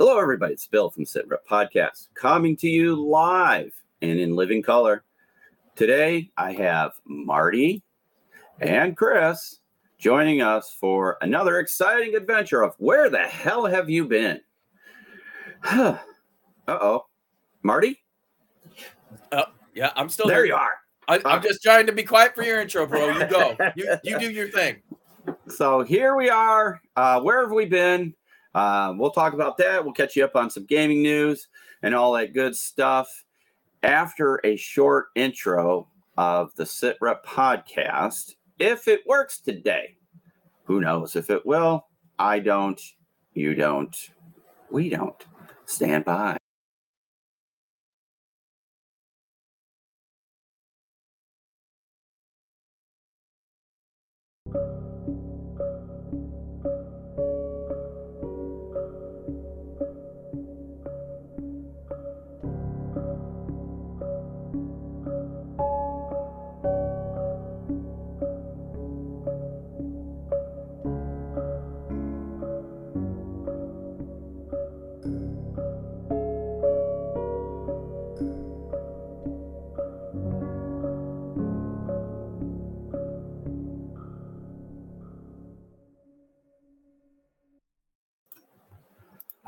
Hello, everybody. It's Bill from Sit Rep Podcast, coming to you live and in living color. Today, I have Marty and Chris joining us for another exciting adventure of Where the Hell Have You Been? uh oh. Marty? Oh, yeah, I'm still There here. you are. I, I'm just trying to be quiet for your intro, bro. You go. You, you do your thing. So here we are. Uh, where have we been? Uh, we'll talk about that. We'll catch you up on some gaming news and all that good stuff after a short intro of the Sit Rep podcast. If it works today, who knows if it will? I don't. You don't. We don't. Stand by.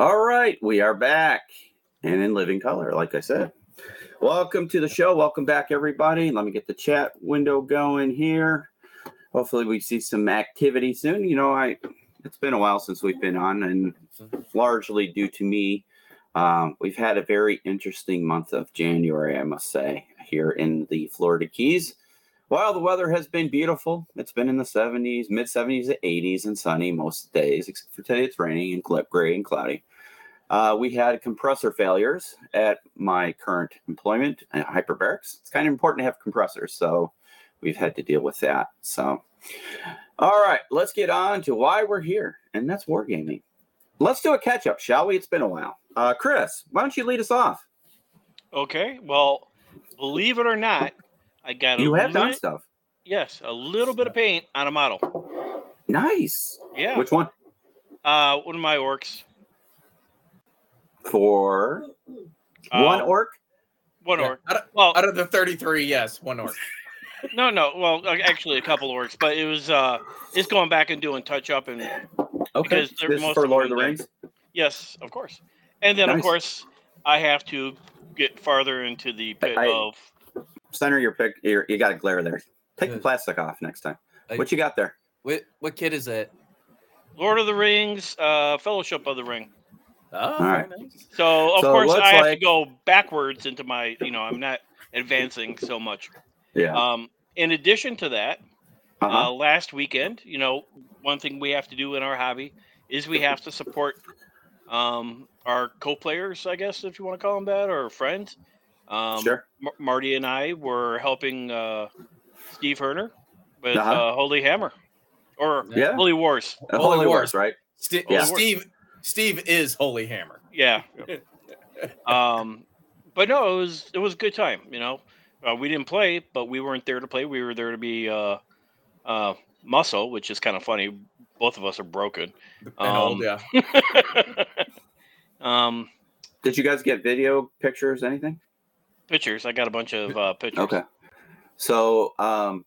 All right, we are back and in living color, like I said. Welcome to the show. Welcome back, everybody. Let me get the chat window going here. Hopefully, we see some activity soon. You know, I it's been a while since we've been on, and largely due to me. Um, we've had a very interesting month of January, I must say, here in the Florida Keys. While the weather has been beautiful, it's been in the 70s, mid 70s to 80s, and sunny most days, except for today it's raining and gray and cloudy. Uh, we had compressor failures at my current employment at Hyperbarics. It's kind of important to have compressors, so we've had to deal with that. So, all right, let's get on to why we're here, and that's wargaming. Let's do a catch up, shall we? It's been a while. Uh, Chris, why don't you lead us off? Okay, well, believe it or not, I got a You have done lit- stuff. yes, a little bit of paint on a model. Nice. Yeah, Which one? uh, one of my orcs. For Uh, one orc? One Yeah, orc. Out of, Well, out of the 33, yes, one orc. no, no. Well, actually, a couple orcs, but it was uh, it's going back and doing touch up and Okay. because This they're is most for Lord of the done. Rings. yes, of course. And then Nice. of course, I have to get farther into the pit I- of. Center your pick. Your, you got a glare there. Take the plastic off next time. I- What you got there? What, what kid is that? Lord of the Rings, uh, Fellowship of the Ring. Oh, right. very nice. So of So course looks I have to go backwards into my, you know, I'm not advancing so much. Yeah. Um, in addition to that, Uh-huh. uh, last weekend, you know, one thing we have to do in our hobby is we have to support um, our co-players, I guess, if you want to call them that, or friends. Um, sure. Mar- Marty and I were helping uh, Steve Herner with Uh-huh. uh, Holy Hammer or Yeah. Holy Wars. Uh, Holy Holy Wars. Wars, right? Sti- Yeah. Steve Steve is Holy Hammer. Yeah. um, but no, it was it was a good time. You know, uh, we didn't play, but we weren't there to play. We were there to be uh, uh, muscle, which is kind of funny. Both of us are broken. And old, Um, yeah. um, Did you guys get video pictures? Anything? Pictures. I got a bunch of uh, pictures. Okay. So um,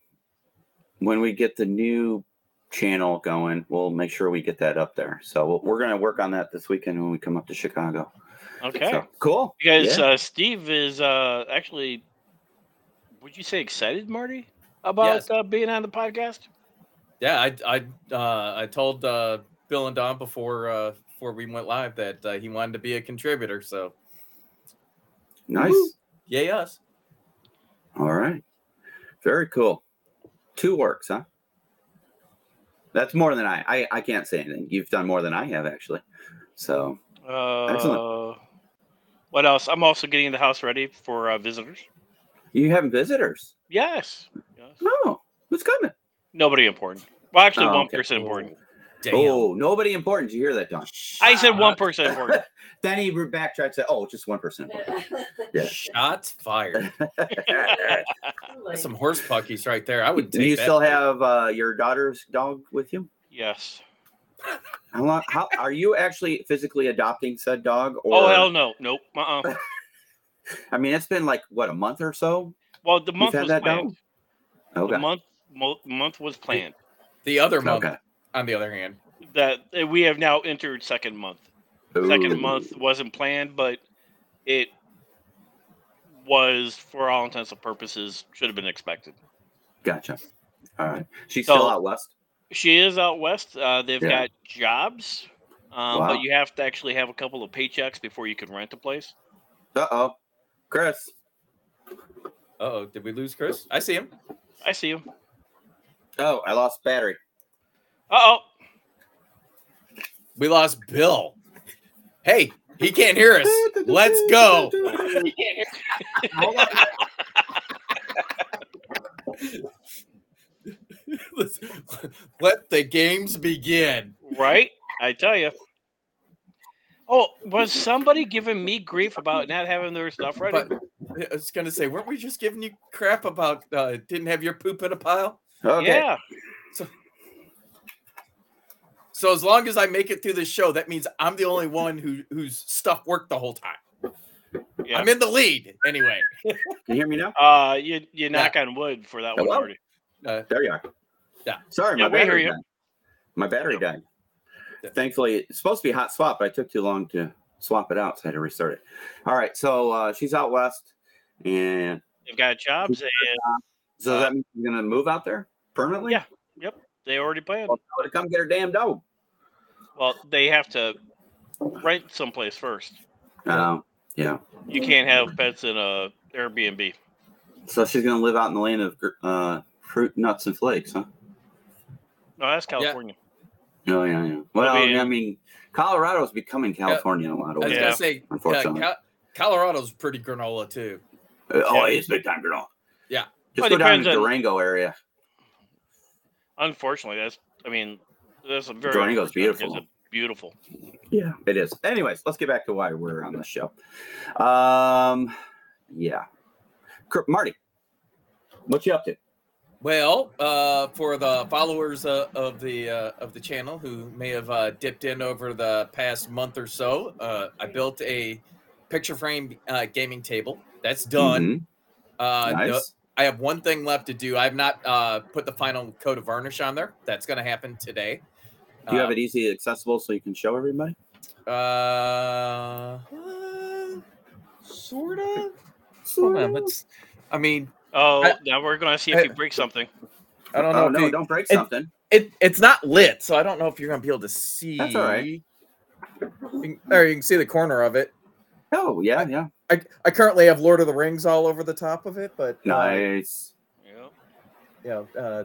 when we get the new channel going, we'll make sure we get that up there. So we'll, we're going to work on that this weekend when we come up to Chicago. Okay. So, cool. Because Yeah. uh, Steve is uh, actually, would you say excited, Marty, about Yes. uh, being on the podcast? Yeah, I I uh, I told uh, Bill and Don before uh, before we went live that uh, he wanted to be a contributor. So nice. Yay us. All right. Very cool. Two works, huh? That's more than I, I. I can't say anything. You've done more than I have, actually. So Uh, What else? I'm also getting the house ready for uh, visitors. you having visitors? Yes. yes. Oh, who's coming? Nobody important. Well, actually, Oh, one okay. person important. Damn. Oh, nobody important. Did you hear that, Don? I said one person important. then he backtracked said, "Oh, just one person." important." Yeah. Shots fired. That's some horse puckies right there. I would Do you that. still have uh, your daughter's dog with you? yes. How long? How are you actually physically adopting said dog? Or oh hell no, nope. Uh-uh. I mean, it's been like what a month or so. Well, the month had was that planned. dog? Okay. The month mo- month was planned. The other month, Okay. On the other hand, That uh, we have now entered second month. Second month wasn't planned, but it was, for all intents and purposes, should have been expected. Gotcha. All right. She's So- still out west. She is out west. Uh, they've Yeah. got jobs, um, Wow. but you have to actually have a couple of paychecks before you can rent a place. Uh oh. Chris. Uh oh, did we lose Chris? I see him. I see you. Oh, I lost battery. Uh oh. We lost Bill. Hey, he can't hear us. Let's go. Hold on. Let's- Let the games begin. Right? I tell you. Oh, was somebody giving me grief about not having their stuff ready? But I was gonna say, weren't we just giving you crap about uh, didn't have your poop in a pile? Okay. Yeah. So as long as I make it through this show, that means I'm the only one who whose stuff worked the whole time. Yeah. I'm in the lead anyway. Can you hear me now? Uh, you you knock on wood for that one already. Uh, There you are. Yeah. Sorry, Yeah, my we hear battery you. died. My battery Yep. died. Thankfully, it's supposed to be a hot swap, but I took too long to swap it out, so I had to restart it. All right, so uh, she's out west, and They've got jobs and so does Uh, that mean she's gonna move out there permanently? Yeah. They already planned. Well, to come get her damn dog. Well, they have to rent someplace first. Oh, yeah. You can't have pets in a Airbnb. So she's gonna live out in the land of uh, fruit, nuts, and flakes, huh? No, that's California. Oh yeah, yeah. Well, mean- I mean, Colorado's becoming California in a lot of I was. Yeah. gonna say, uh, Unfortunately. Cal- Colorado's pretty granola too. Uh, oh, Yeah. it's big time granola. Yeah. Just Well, it go down to depends on- Durango area. Unfortunately, that's I mean, that's a very Durango's unfortunate because beautiful. beautiful. Yeah, it is. Anyways, let's get back to why we're on this show. Um, yeah, Cr- Marty, what you up to? Well, uh, for the followers uh, of the uh, of the channel who may have uh, dipped in over the past month or so, uh, I built a picture frame uh, gaming table. That's done. No- Nice. I have one thing left to do. I have not uh, put the final coat of varnish on there. That's going to happen today. Do you have it easy accessible so you can show everybody? Uh, uh sort of. Hold on, let's. I mean, Oh, I- now we're gonna see if you break something. I don't know. Oh if no! you- Don't break it- something. it it's not lit, so I don't know if you're gonna be able to see. That's all right. You can- Or you can see the corner of it. Oh yeah, yeah. I, I currently have Lord of the Rings all over the top of it, but uh, Nice. Yeah. you know, uh,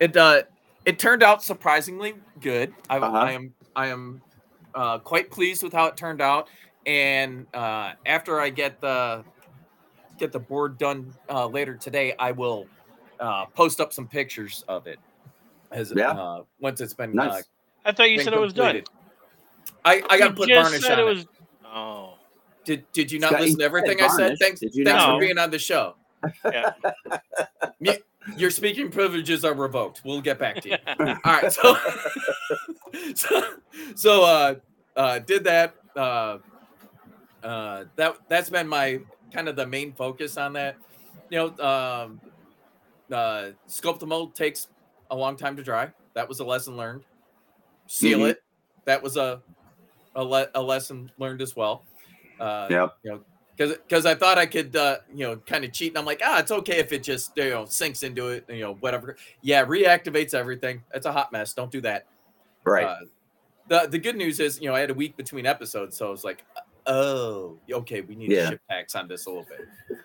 it uh, it turned out surprisingly good. I, Uh-huh. I am I am uh, quite pleased with how it turned out. And uh, after I get the get the board done uh, later today, I will uh, post up some pictures of it. As Yeah. uh, once it's been Nice. uh, I thought you been said it was done. I I got to put just varnish said on it it. was. Oh, Did Did you not got- listen to everything said I said? Thanks Thanks not for being on the show. yeah. Your speaking privileges are revoked. We'll get back to you. All right, so so, so uh, uh, did that. Uh, uh, that that's been my kind of the main focus on that. You know, um, uh, sculpt the mold takes a long time to dry. That was a lesson learned. Seal Mhm. it. That was a a, le- a lesson learned as well. Uh, Yep. You know, because because I thought I could uh, you know kind of cheat, and I'm like, ah, it's okay if it just you know sinks into it, you know, whatever. Yeah, reactivates everything. It's a hot mess. Don't do that. Right. Uh, the the good news is, you know, I had a week between episodes, so I was like, oh, okay, we need Yeah. to ship packs on this a little bit.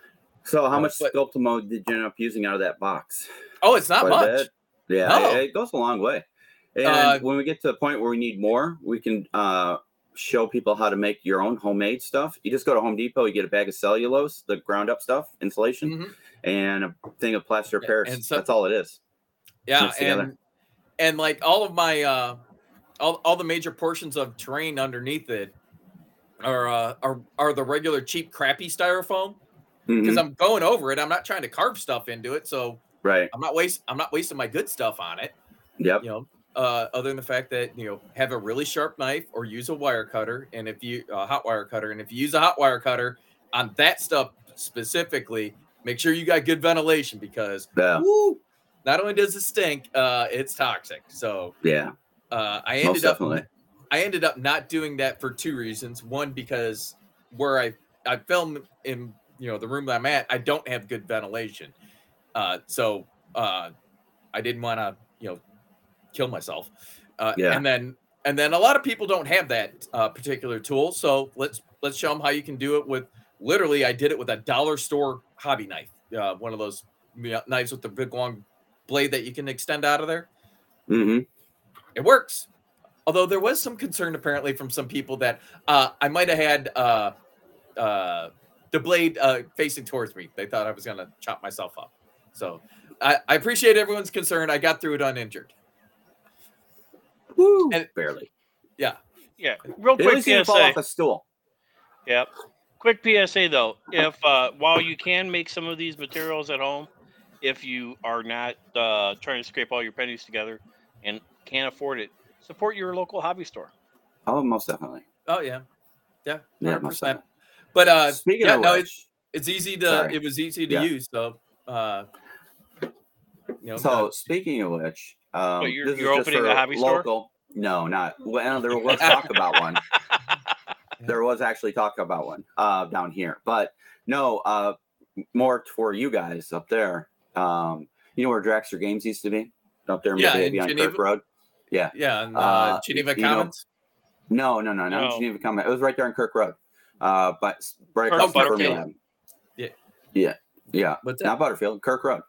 so how uh, much but- sculpt mode did you end up using out of that box? Oh, it's not Quite much. Yeah, No. it, it goes a long way. And Uh, when we get to the point where we need more, we can uh, show people how to make your own homemade stuff. You just go to Home Depot, you get a bag of cellulose, the ground up stuff, insulation, Mhm. and a thing of plaster Yeah, Paris. so- That's all it is. Yeah, and and like all of my uh, all all the major portions of terrain underneath it are uh, are are the regular cheap crappy styrofoam because Mhm. I'm going over it. I'm not trying to carve stuff into it, so Right. I'm not waste I'm not wasting my good stuff on it. Yep. you know uh, other than the fact that you know have a really sharp knife or use a wire cutter, and if you a hot wire cutter, and if you use a hot wire cutter on that stuff specifically, make sure you got good ventilation because Yeah. woo, not only does it stink, uh, it's toxic. So Yeah. uh, I Most ended up definitely. I ended up not doing that for two reasons. One, because where I I film in you know the room that I'm at, I don't have good ventilation, uh, so uh, I didn't want to you know kill myself. Uh, Yeah. And then and then a lot of people don't have that uh, particular tool, so let's let's show them how you can do it with. Literally, I did it with a dollar store hobby knife, uh, one of those knives with the big long blade that you can extend out of there hmm it works. Although there was some concern apparently from some people that uh, I might have had uh, uh, the blade uh, facing towards me. They thought I was going to chop myself up. So I, I appreciate everyone's concern. I got through it uninjured. Woo. And- Barely. Yeah, Yeah. real At quick least you fall PSA. off a stool. Yep. Quick PSA though, if uh, while you can make some of these materials at home, if you are not uh, trying to scrape all your pennies together and can't afford it, support your local hobby store. Oh, most definitely. Oh yeah, yeah, Yeah, hundred most definitely. But uh, Speaking yeah, of no, which, it's it's easy to Sorry. it was easy to Yeah. use. So uh, you know, so speaking of which, um, Wait, you're- this you're just opening for a hobby store? local. No, not. Well, there was talk about one. There was actually talk about one uh, down here, but no. Uh, more for you guys up there. Um, you know where Dragster Games used to be? Up there, Yeah, maybe in on Geneva. Kirk Road. Yeah. yeah, and, uh, Uh, Geneva you know, Commons. No, no, no, No. Geneva Common. It was right there on Kirk Road. Uh, but right Kirk across from Butterfield. Yeah. Yeah. Yeah. What's that? Not Butterfield, Kirk Road.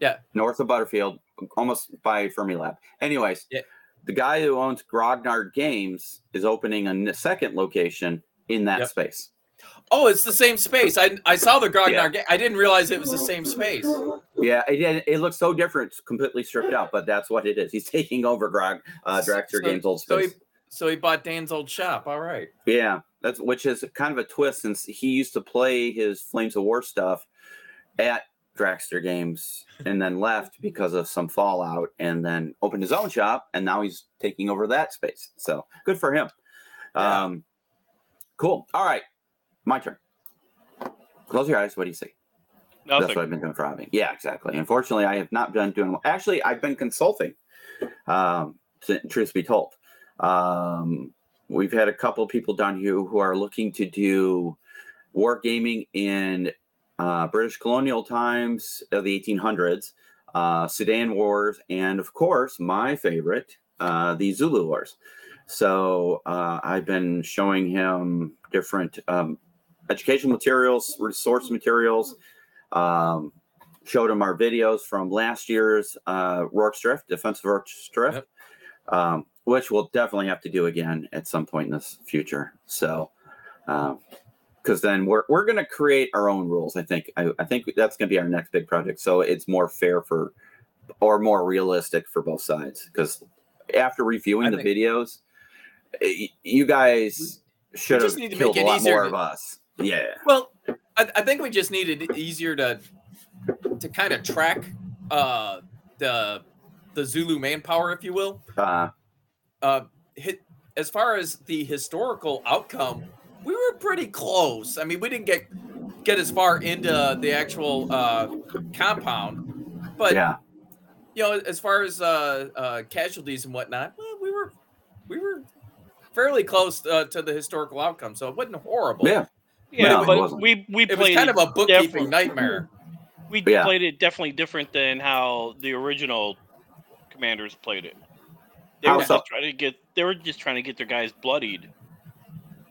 Yeah. North of Butterfield, almost by Fermilab. Anyways, Yeah. the guy who owns Grognard Games is opening a second location in that Yep. space. Oh, it's the same space. I I saw the Grognard. Yeah. ga- I didn't realize it was the same space. Yeah, it, it, it looks so different, it's completely stripped out, but that's what it is. He's taking over Grog uh, Dragster So- Games old space. So he so he bought Dan's old shop. All right. Yeah, that's which is kind of a twist since he used to play his Flames of War stuff at Dragster Games and then left because of some fallout and then opened his own shop and now he's taking over that space. So good for him. Yeah. Um, cool. All right, my turn. Close your eyes. What do you see? That's what I've been doing for hobby. Yeah, exactly. Unfortunately, I have not been doing. Actually, I've been consulting. Um, to, truth be told, um, we've had a couple people down here who are looking to do wargaming in uh, British colonial times of the 1800s, uh, Sudan wars, and of course, my favorite, uh, the Zulu wars. So uh, I've been showing him different um, education materials, resource materials um, showed him our videos from last year's uh, Rorke's Drift, Defensive Rorke's Drift, Yep. um, which we'll definitely have to do again at some point in this future. So, because then we're we're going to create our own rules. I think I, I think that's going to be our next big project. So it's more fair for or more realistic for both sides. Because after reviewing I the videos, you guys should have just need to killed make a lot more to- of us. Yeah. Well, I, I think we just needed it easier to to kind of track uh, the the Zulu manpower, if you will. Uh, Uh, hit as far as the historical outcome, we were pretty close. I mean, we didn't get get as far into the actual uh, compound, but yeah. you know, as far as uh, uh, casualties and whatnot, well, we were we were fairly close uh, to the historical outcome, so it wasn't horrible. Yeah. Yeah, No, it but wasn't. we we It was played kind of a bookkeeping different- nightmare. We Yeah. played it definitely different than how the original commanders played it. They were so? just trying to get they were just trying to get their guys bloodied,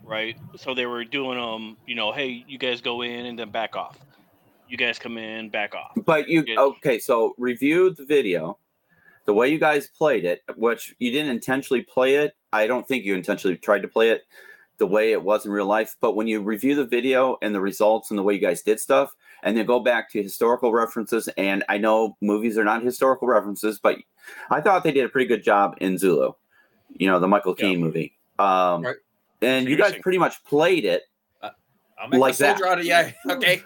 right? So they were doing um, you know, hey, you guys go in and then back off. You guys come in, back off. But you Yeah. okay? So review the video, the way you guys played it, which you didn't intentionally play it. I don't think you intentionally tried to play it the way it was in real life. But when you review the video and the results and the way you guys did stuff, and then go back to historical references, and I know movies are not historical references, but I thought they did a pretty good job in Zulu. You know, the Michael Yeah. Movie. Um, Right. And you guys pretty much played it. I'll make Like a that. out of you. Okay.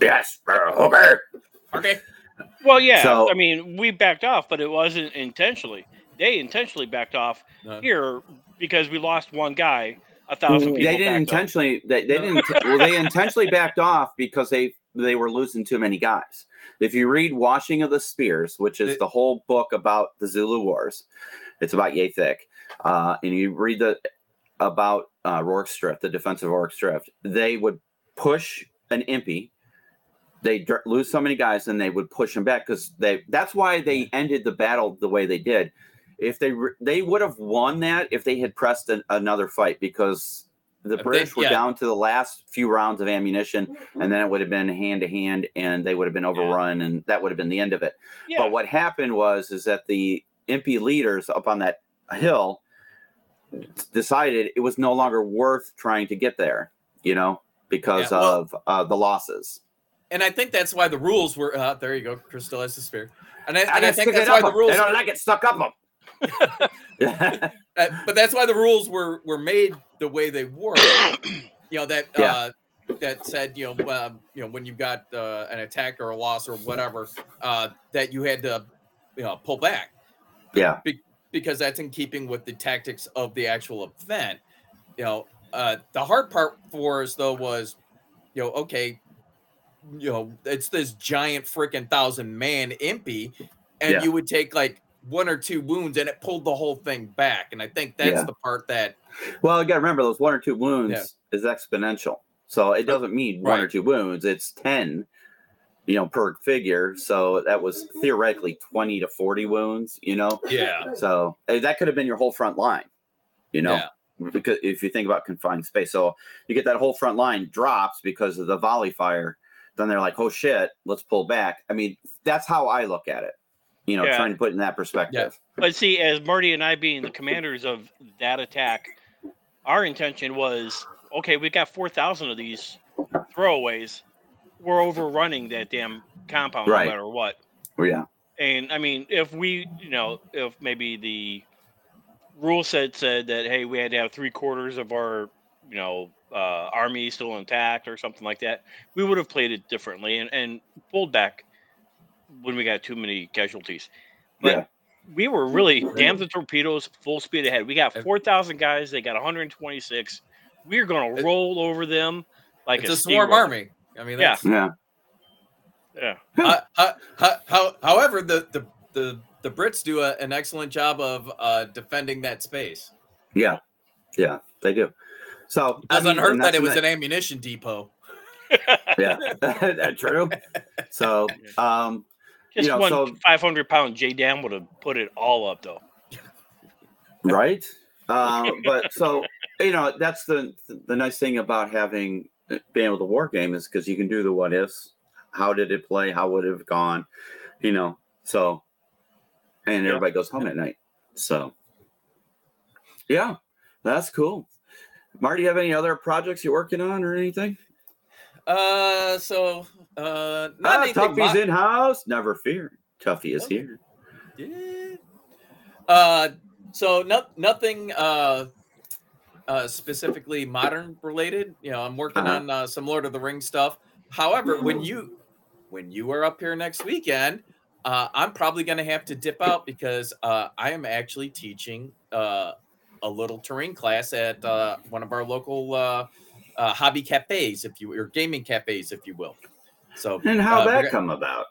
Yes, okay. Okay. Well, yeah. So- I mean, we backed off, but it wasn't intentionally. they intentionally backed off No. here because we lost one guy. A thousand people. they didn't backed off. intentionally. They, they didn't. well, they intentionally backed off because they they were losing too many guys. If you read "Washing of the Spears," which is It- the whole book about the Zulu Wars, it's about yay thick, uh, and you read the about uh, Rorke's Drift, the defense of Rorke's Drift. They would push an impi. They dr- lose so many guys, and they would push them back because they. That's why they ended the battle the way they did. If they re- they would have won that if they had pressed an, another fight because the They- British were yeah. down to the last few rounds of ammunition, and then it would have been hand to hand, and they would have been overrun, and that would have been the end of it. Yeah. But what happened was is that the impi leaders up on that hill decided it was no longer worth trying to get there, you know, because Yeah, well- of uh, the losses. And I think that's why the rules were. Uh, there you go, Crystal has the spear. And I, and I think that's why the rules. They don't like it stuck up them. Uh, but that's why the rules were were made the way they were. you know that Yeah. uh, that said you know um, you know when you got uh, an attack or a loss or whatever uh, that you had to you know pull back yeah, because that's in keeping with the tactics of the actual event. You know uh, the hard part for us though was you know okay you know it's this giant freaking thousand man impi and Yeah. you would take like one or two wounds and it pulled the whole thing back and i think that's Yeah. the part that Well, you got to remember those one or two wounds Yeah. is exponential. So it doesn't mean one or two wounds. It's 10, you know, per figure. So that was theoretically 20 to 40 wounds, you know? yeah So eh, that could have been your whole front line, you know? Yeah. Because if you think about confined space, so you get that whole front line drops because of the volley fire. Then they're like, "Oh shit, let's pull back." I mean, that's how I look at it. You know, Yeah. trying to put it in that perspective. But see, as Marty and I being the commanders of that attack, our intention was okay, we've got 4,000 of these throwaways. We're overrunning that damn compound Right. no matter what. Yeah, And I mean, if we, you know, if maybe the rule set said that, hey, we had to have three quarters of our, you know, uh, army still intact or something like that, we would have played it differently and, and pulled back when we got too many casualties. But Yeah. we were really damn the torpedoes full speed ahead. We got 4,000 guys, they got 126. We're going to roll over them like it's a swarm steamroller. army i mean Yeah. that's, yeah, Yeah. uh, ho- ho- ho- however the the the the brits do a, an excellent job of uh defending that space yeah, yeah. They do. So I doesn't hurt that it was an ammunition depot yeah, that's true. So, um, Just You know, one so- 500 pound JDAM would have put it all up, though. right um but so you know that's the the nice thing about having uh, being able to war game is because you can do the what ifs. How did it play? How would it have gone? You know so and Yeah. everybody goes home at night. So yeah that's cool. Marty you have any other projects you're working on or anything? Uh so uh not ah, tuffy's in house never fear. Tuffy is Okay. here. Yeah. Uh, so no, nothing uh, uh, specifically modern related. You know, I'm working Uh-huh. on uh, some Lord of the Rings stuff. However, when you when you are up here next weekend, uh, I'm probably going to have to dip out because uh, I am actually teaching uh, a little terrain class at uh, one of our local uh, uh, hobby cafes, if you or gaming cafes, if you will. So and how that come about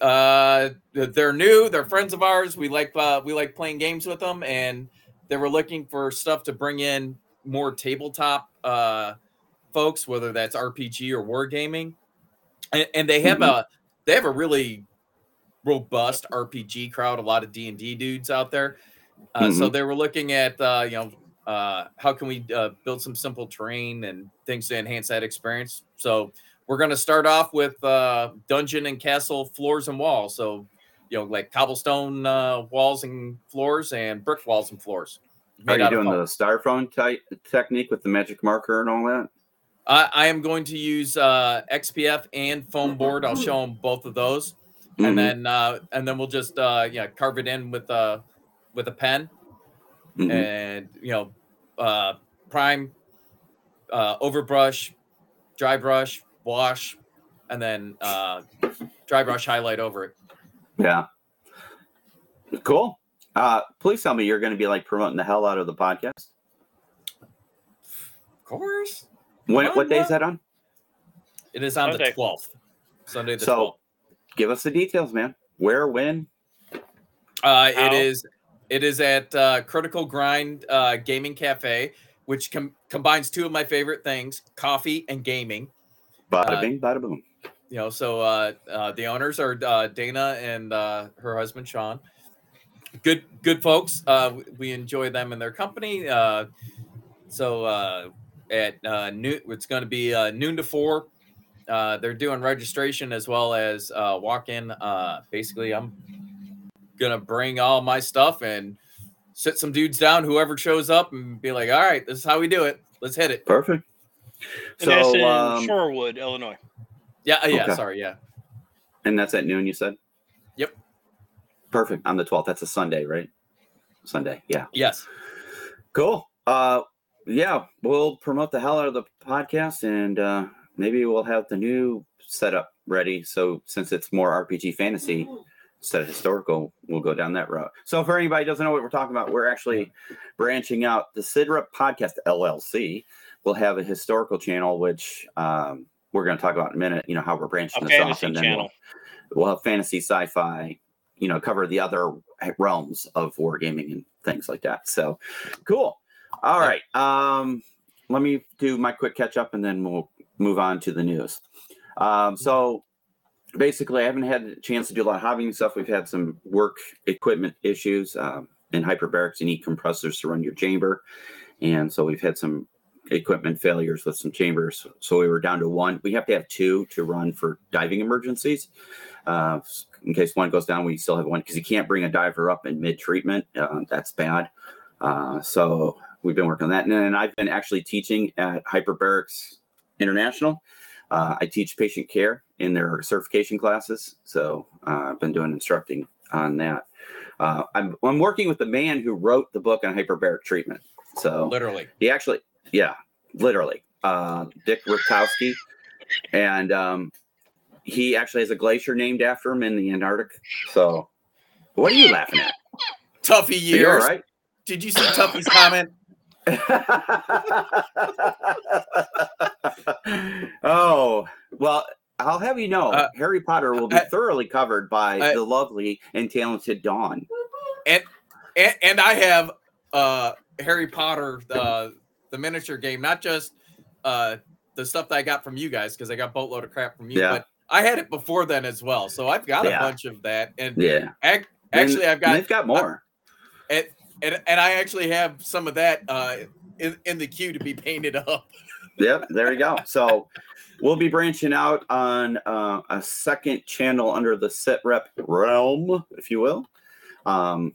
uh they're new they're friends of ours we like uh we like playing games with them and they were looking for stuff to bring in more tabletop uh folks whether that's rpg or wargaming and, and they have Mhm. a they have a really robust rpg crowd a lot of d&d dudes out there uh, so they were looking at uh you know uh how can we uh, build some simple terrain and things to enhance that experience so we're going to start off with uh, dungeon and castle floors and walls. So, you know, like cobblestone uh, walls and floors and brick walls and floors. Are you doing the styrofoam type technique with the magic marker and all that I, I am going to use uh, XPS and foam board. I'll show them both of those, Mhm. and then uh, and then we'll just uh, yeah carve it in with a with a pen Mhm. and you know uh, prime, uh, overbrush, dry brush, wash, and then uh, dry brush highlight over it. Yeah. Cool. Uh, please tell me you're going to be like promoting the hell out of the podcast. Of course. When, Why what day is that on? It is on Sunday. the 12th. Sunday the So- 12th. Give us the details, man. Where, when? Uh, it is it is at uh, Critical Grind uh, Gaming Cafe, which com- combines two of my favorite things: coffee and gaming. Bada Uh, bing, bada boom. You know, so uh, uh, the owners are uh, Dana and uh, her husband Sean. Good, good folks. Uh, we- we enjoy them and their company. Uh, so uh, at uh, noon, it's going to be uh, noon to four. Uh, they're doing registration as well as uh, walk in. Uh, basically, I'm gonna bring all my stuff and sit some dudes down, whoever shows up, and be like, "All right, this is how we do it. Let's hit it." Perfect. And that's in um, Shorewood, Illinois. Yeah, uh, yeah. Okay. Sorry, yeah. and that's at noon, you said? Perfect. On the 12th. That's a Sunday, right? Sunday. Yeah. Yes. Cool. Uh, yeah, we'll promote the hell out of the podcast and uh, maybe we'll have the new setup ready. So since it's more RPG fantasy instead of historical, we'll go down that route. So for anybody who doesn't know what we're talking about, we're actually branching out. The Sit Rep Podcast LLC will have a historical channel, which um, we're going to talk about in a minute. You know how we're branching A this off, and then channel. we'll, we'll have fantasy, sci-fi. You know, cover the other realms of wargaming and things like that. So cool. All right. Um, let me do my quick catch up and then we'll move on to the news. Um, so basically, I haven't had a chance to do a lot of hobbying stuff. We've had some work equipment issues um, in hyperbarics. You need compressors to run your chamber. And so we've had some equipment failures with some chambers. So we were down to one. We have to have two to run for diving emergencies. Uh, in case one goes down, we still have one because you can't bring a diver up in mid treatment. Uh, that's bad. Uh, so we've been working on that. And then I've been actually teaching at Hyperbarics International. Uh, I teach patient care in their certification classes. So uh, I've been doing instructing on that. Uh, I'm, I'm working with the man who wrote the book on hyperbaric treatment. So Literally. he actually, yeah, literally, uh, Dick Rutkowski, and um, he actually has a glacier named after him in the Antarctic. So, what are you laughing at? Tuffy Are years. you all right? Did you see Tuffy's comment? oh well, I'll have you know, Uh, Harry Potter will be I- thoroughly covered by I- the lovely and talented Dawn. And and I have uh Harry Potter uh the miniature game, not just uh the stuff that I got from you guys because I got boatload of crap from you, Yeah. but I had it before then as well. So I've got Yeah. a bunch of that. And Yeah, ac- And- actually I've got they've got more. and and I actually have some of that uh in, in the queue to be painted up. yep, there you go. So we'll be branching out on uh, a second channel under the Sit Rep realm, if you will. Um,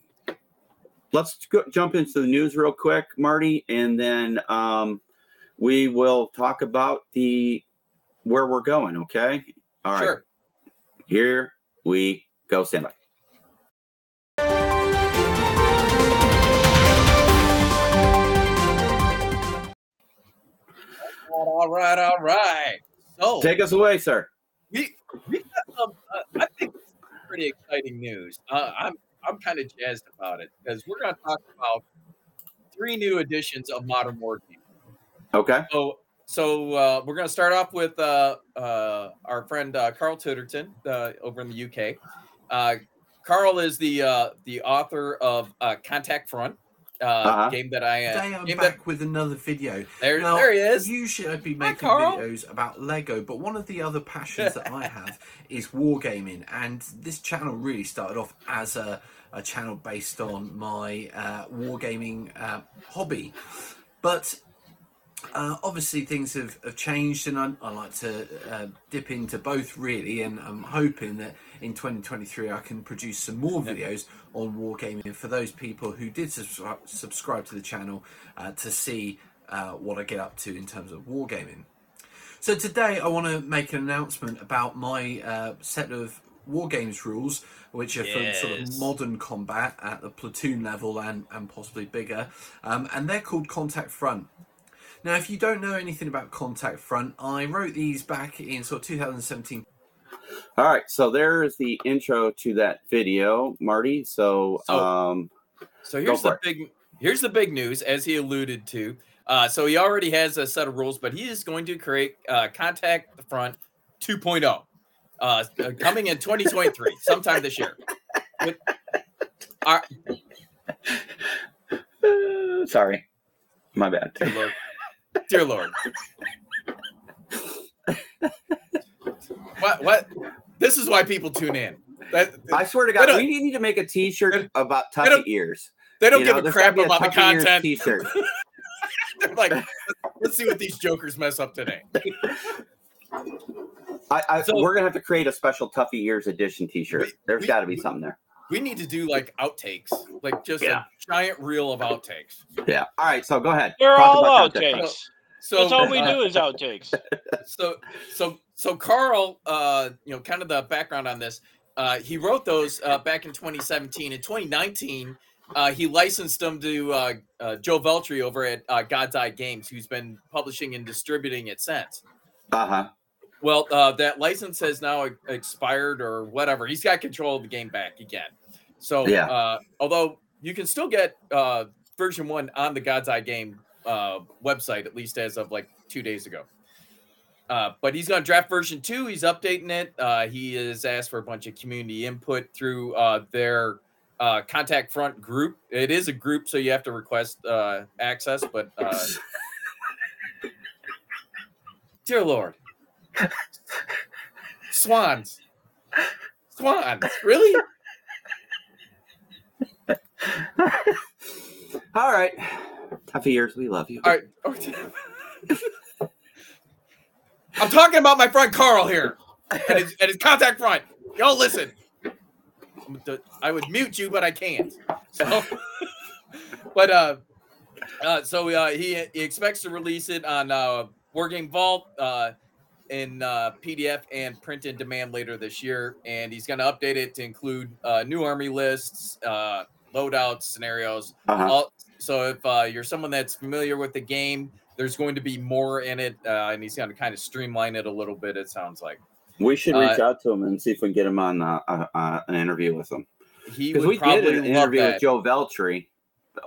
let's go, jump into the news real quick, Marty, and then um, we will talk about the where we're going. Okay. All right. Sure. Here we go. Stand by. All right, all right. So Take us away, sir. we we got some uh, I think this is pretty exciting news. Uh, I'm I'm kind of jazzed about it because we're going to talk about three new editions of Modern Wargaming. Okay. So so uh, we're going to start off with uh, uh, our friend uh, Carl Titterton uh, over in the UK. Uh, Carl is the uh, the author of uh, Contact Front, uh, Uh-huh. game that I uh, Today I'm game back that, with another video. there Now, there he is. Usually I'd be making Carl. videos about Lego, but one of the other passions that I have is wargaming, and this channel really started off as a, a channel based on my uh, wargaming uh, hobby. But uh, obviously things have, have changed, and I, I like to uh, dip into both really, and I'm hoping that in 2023 I can produce some more videos on wargaming for those people who did subscribe, subscribe to the channel uh, to see uh, what I get up to in terms of wargaming. So today I want to make an announcement about my uh, set of wargames rules, which are for sort of modern combat at the platoon level and, and possibly bigger, um, and they're called Contact Front. Now, if you don't know anything about Contact Front, I wrote these back in sort of 2017. All right, so there is the intro to that video, Marty. So, So- um, So here's the it. big here's the big news, as he alluded to. Uh, so he already has a set of rules, but he is going to create uh, Contact the Front 2.0, uh, uh, coming in 2023, sometime this year. With, our, Uh, sorry, my bad. Dear Lord, what what? This is why people tune in. That I swear to God, we need to make a T-shirt about Tuffy ears. they don't You give know, a crap gotta a about the content. T-shirt. They're like, let's see what these jokers mess up today. I, I, So- we're gonna have to create a special Tuffy Ears edition T-shirt. We- There's got to be something there. We need to do like outtakes, like just Yeah. a giant reel of outtakes. Yeah. All right. So go ahead. They're Talk all about outtakes. So That's all we uh, do is outtakes. so so so Carl, uh, you know, kind of the background on this. Uh, he wrote those uh, back in 2017. In 2019, uh, he licensed them to uh, uh, Joe Veltri over at uh, God's Eye Games, who's been publishing and distributing it since. Uh huh. Well, uh, that license has now expired or whatever. He's got control of the game back again. So, Yeah. uh, although you can still get uh, version one on the God's Eye game uh, website, at least as of like two days ago. Uh, but he's going to draft version two. He's updating it. Uh, he has asked for a bunch of community input through uh, their uh, contact front group. It is a group, so you have to request uh, access. But uh, dear Lord, swans, swans, really? All right. Tuffy Ears, we love you. All right. I'm talking about my friend Carl here and his, and his contact front. Y'all listen. I would mute you, but I can't. So, but uh, uh so uh, he, he expects to release it on uh, Wargame Vault uh, in uh, PDF and print in demand later this year, and he's going to update it to include uh, new army lists, uh, loadouts, scenarios, Uh-huh. all, so if uh, you're someone that's familiar with the game, there's going to be more in it, uh, and he's going to kind of streamline it a little bit. It sounds like We should reach Uh, out to him and see if we can get him on uh, uh, uh, an interview with him. he Because would we did an interview that. with Joe Veltri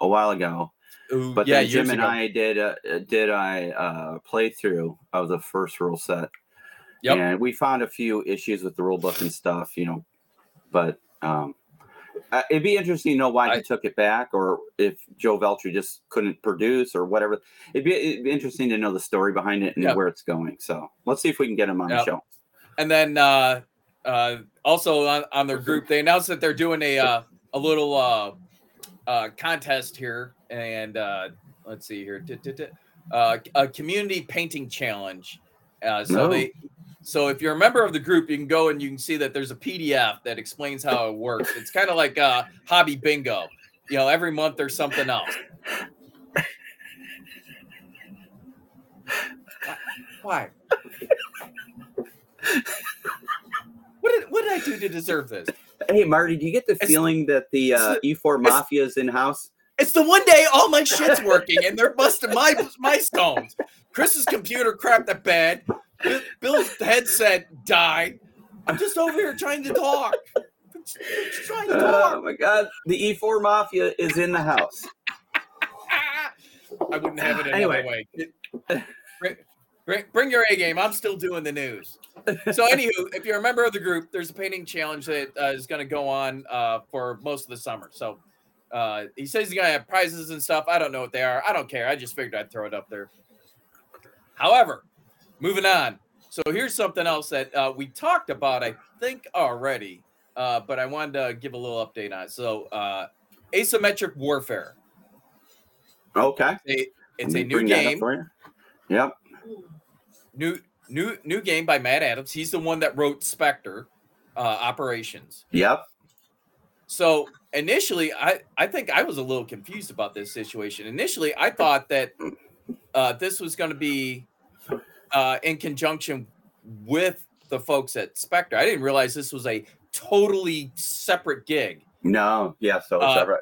a while ago, Ooh, but yeah, then Jim and ago. I did a, did a uh, playthrough of the first rule set. Yep. And we found a few issues with the rule book and stuff, you know, but um, uh, it'd be interesting to know why I- he took it back or if Joe Veltri just couldn't produce or whatever. It'd be, it'd be interesting to know the story behind it and where it's going. So let's see if we can get him on the show. And then uh, uh, also on, on their group, they announced that they're doing a uh, a little uh, uh, contest here, and uh, let's see here, uh, a community painting challenge. Uh, so No. they, so if you're a member of the group, you can go and you can see that there's a PDF that explains how it works. It's kind of like uh, hobby bingo. You know, every month there's something else. Why? What did what did I do to deserve this? Hey, Marty, do you get the feeling that the uh, E4 Mafia is in house? It's the one day all my shit's working and they're busting my my stones. Chris's computer crapped the bed. Bill's headset died. I'm just over here trying to talk. Just, just trying to Oh my God, the E4 Mafia is in the house. I wouldn't have it Anyway. way. It- bring, bring your A game. I'm still doing the news. So, anywho, if you're a member of the group, there's a painting challenge that uh, is going to go on uh, for most of the summer. So, uh, he says he's to have prizes and stuff. I don't know what they are. I don't care. I just figured I'd throw it up there. However, moving on. So, here's something else that uh, we talked about, I think, already, uh, but I wanted to give a little update on it. So, uh, asymmetric warfare. Okay. It- it's a new bring that up game. Yep. new new new game by Matt Adams. He's the one that wrote Spectre uh, Operations. Yep. So initially, I I think I was a little confused about this situation. Initially, I thought that uh, this was going to be uh, in conjunction with the folks at Spectre. I didn't realize this was a totally separate gig, No. Yeah. So Uh, right?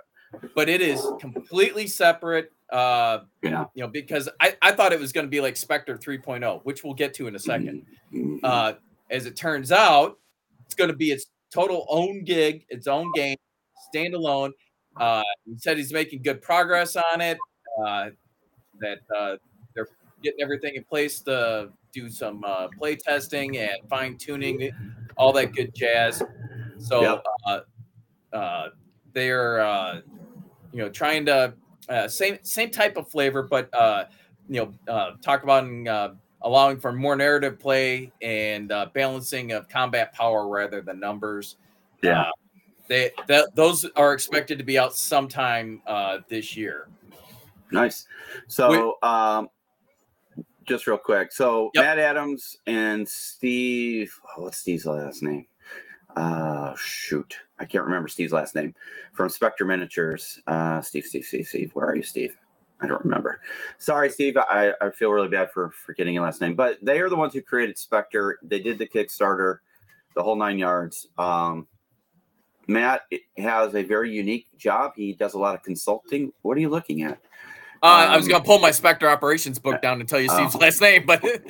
but it is completely separate. Uh, Yeah. you know, because I, I thought it was going to be like Spectre 3.0, which we'll get to in a 2nd Mhm. Uh, as it turns out, it's going to be its total own gig, its own game, standalone. Uh, he said he's making good progress on it. Uh, that uh, they're getting everything in place to do some uh, play testing and fine tuning, all that good jazz. So Yep. uh, uh, they're uh, you know trying to uh, same same type of flavor, but uh, you know uh, talk about uh, allowing for more narrative play and uh, balancing of combat power rather than numbers. Yeah. Uh, they that those are expected to be out sometime uh, this year. Nice. So, um, just real quick. So, Yep. Matt Adams and Steve, oh, what's Steve's last name? Uh, shoot, I can't remember Steve's last name from Spectre Miniatures. Uh, Steve, Steve, Steve, Steve. Where are you, Steve? I don't remember. Sorry, Steve. I, I feel really bad for forgetting your last name, but they are the ones who created Spectre. They did the Kickstarter, the whole nine yards. Um, Matt has a very unique job. He does a lot of consulting. What are you looking at? Uh, I was Um, gonna pull my Spectre operations book down and tell you Steve's oh. last name, but turns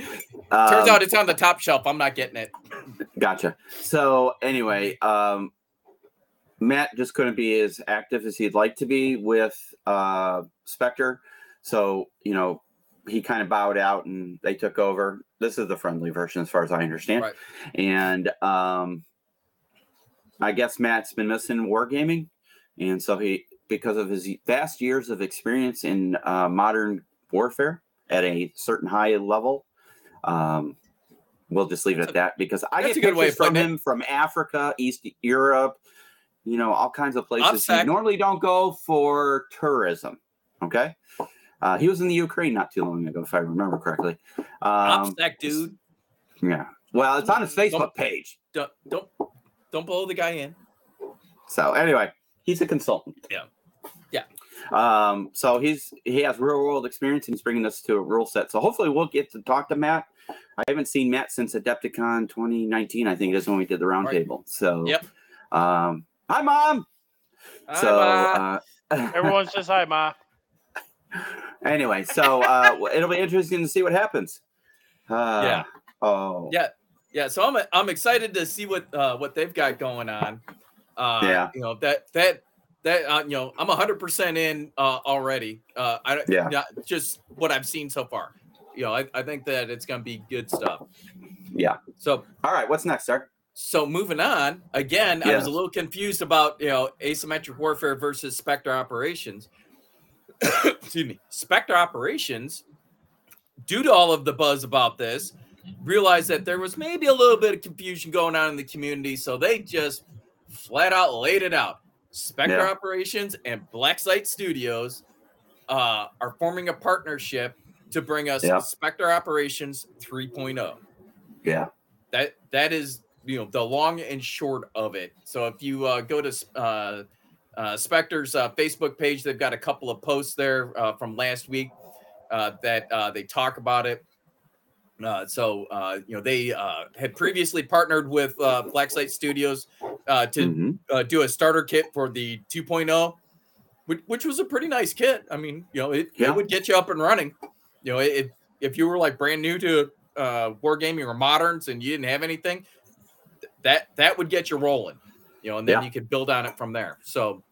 Um, out it's on the top shelf. I'm not getting it. Gotcha. So anyway, um, Matt just couldn't be as active as he'd like to be with uh, Spectre. So you know, he kind of bowed out and they took over. This is the friendly version, as far as I understand. Right. And um, I guess Matt's been missing wargaming, and so he, because of his vast years of experience in uh, modern warfare at a certain high level, um, we'll just leave it at that because I that's get good pictures from putting it. him from Africa, East Europe, you know, all kinds of places. You normally don't go for tourism. Okay. Uh, he was in the Ukraine not too long ago, if I remember correctly. Um, that dude. yeah. Well, it's on his Facebook page. Don't don't don't blow the guy in. So anyway, he's a consultant. Yeah. Yeah. Um, so he's he has real world experience and he's bringing us to a rule set. So hopefully we'll get to talk to Matt. I haven't seen Matt since Adepticon 2019. I think it is when we did the Right. roundtable. So Yep. Um, hi, mom. Hi, so Ma. uh, Everyone says hi, Ma. anyway, so uh, it'll be interesting to see what happens. Uh, Yeah. Oh. Yeah. Yeah, so I'm I'm excited to see what uh, what they've got going on. Uh, Yeah. you know that that that uh, you know I'm 100 percent in uh, already. Uh, I Yeah. not just what I've seen so far. You know, I, I think that it's gonna be good stuff. Yeah. So All right. What's next, sir? so moving on again, I was a little confused about you know asymmetric warfare versus Spectre operations. Excuse me, Spectre operations. Due to all of the buzz about this, realized that there was maybe a little bit of confusion going on in the community, so they just flat out laid it out. Spectre Yeah. operations and Black Site Studios uh, are forming a partnership to bring us Yeah. Spectre Operations oh. 3.0 Yeah. that that is you know the long and short of it so if you uh, go to uh, uh, spectre's uh, facebook page they've got a couple of posts there uh, from last week uh, that uh, they talk about it uh, so uh, you know they uh, had previously partnered with uh, black site studios uh, to Mhm. uh, do a starter kit for the 2.0 which, which was a pretty nice kit i mean you know it, Yeah. it would get you up and running you know it, if you were like brand new to uh wargaming or moderns and you didn't have anything th- that that would get you rolling you know and then Yeah. you could build on it from there so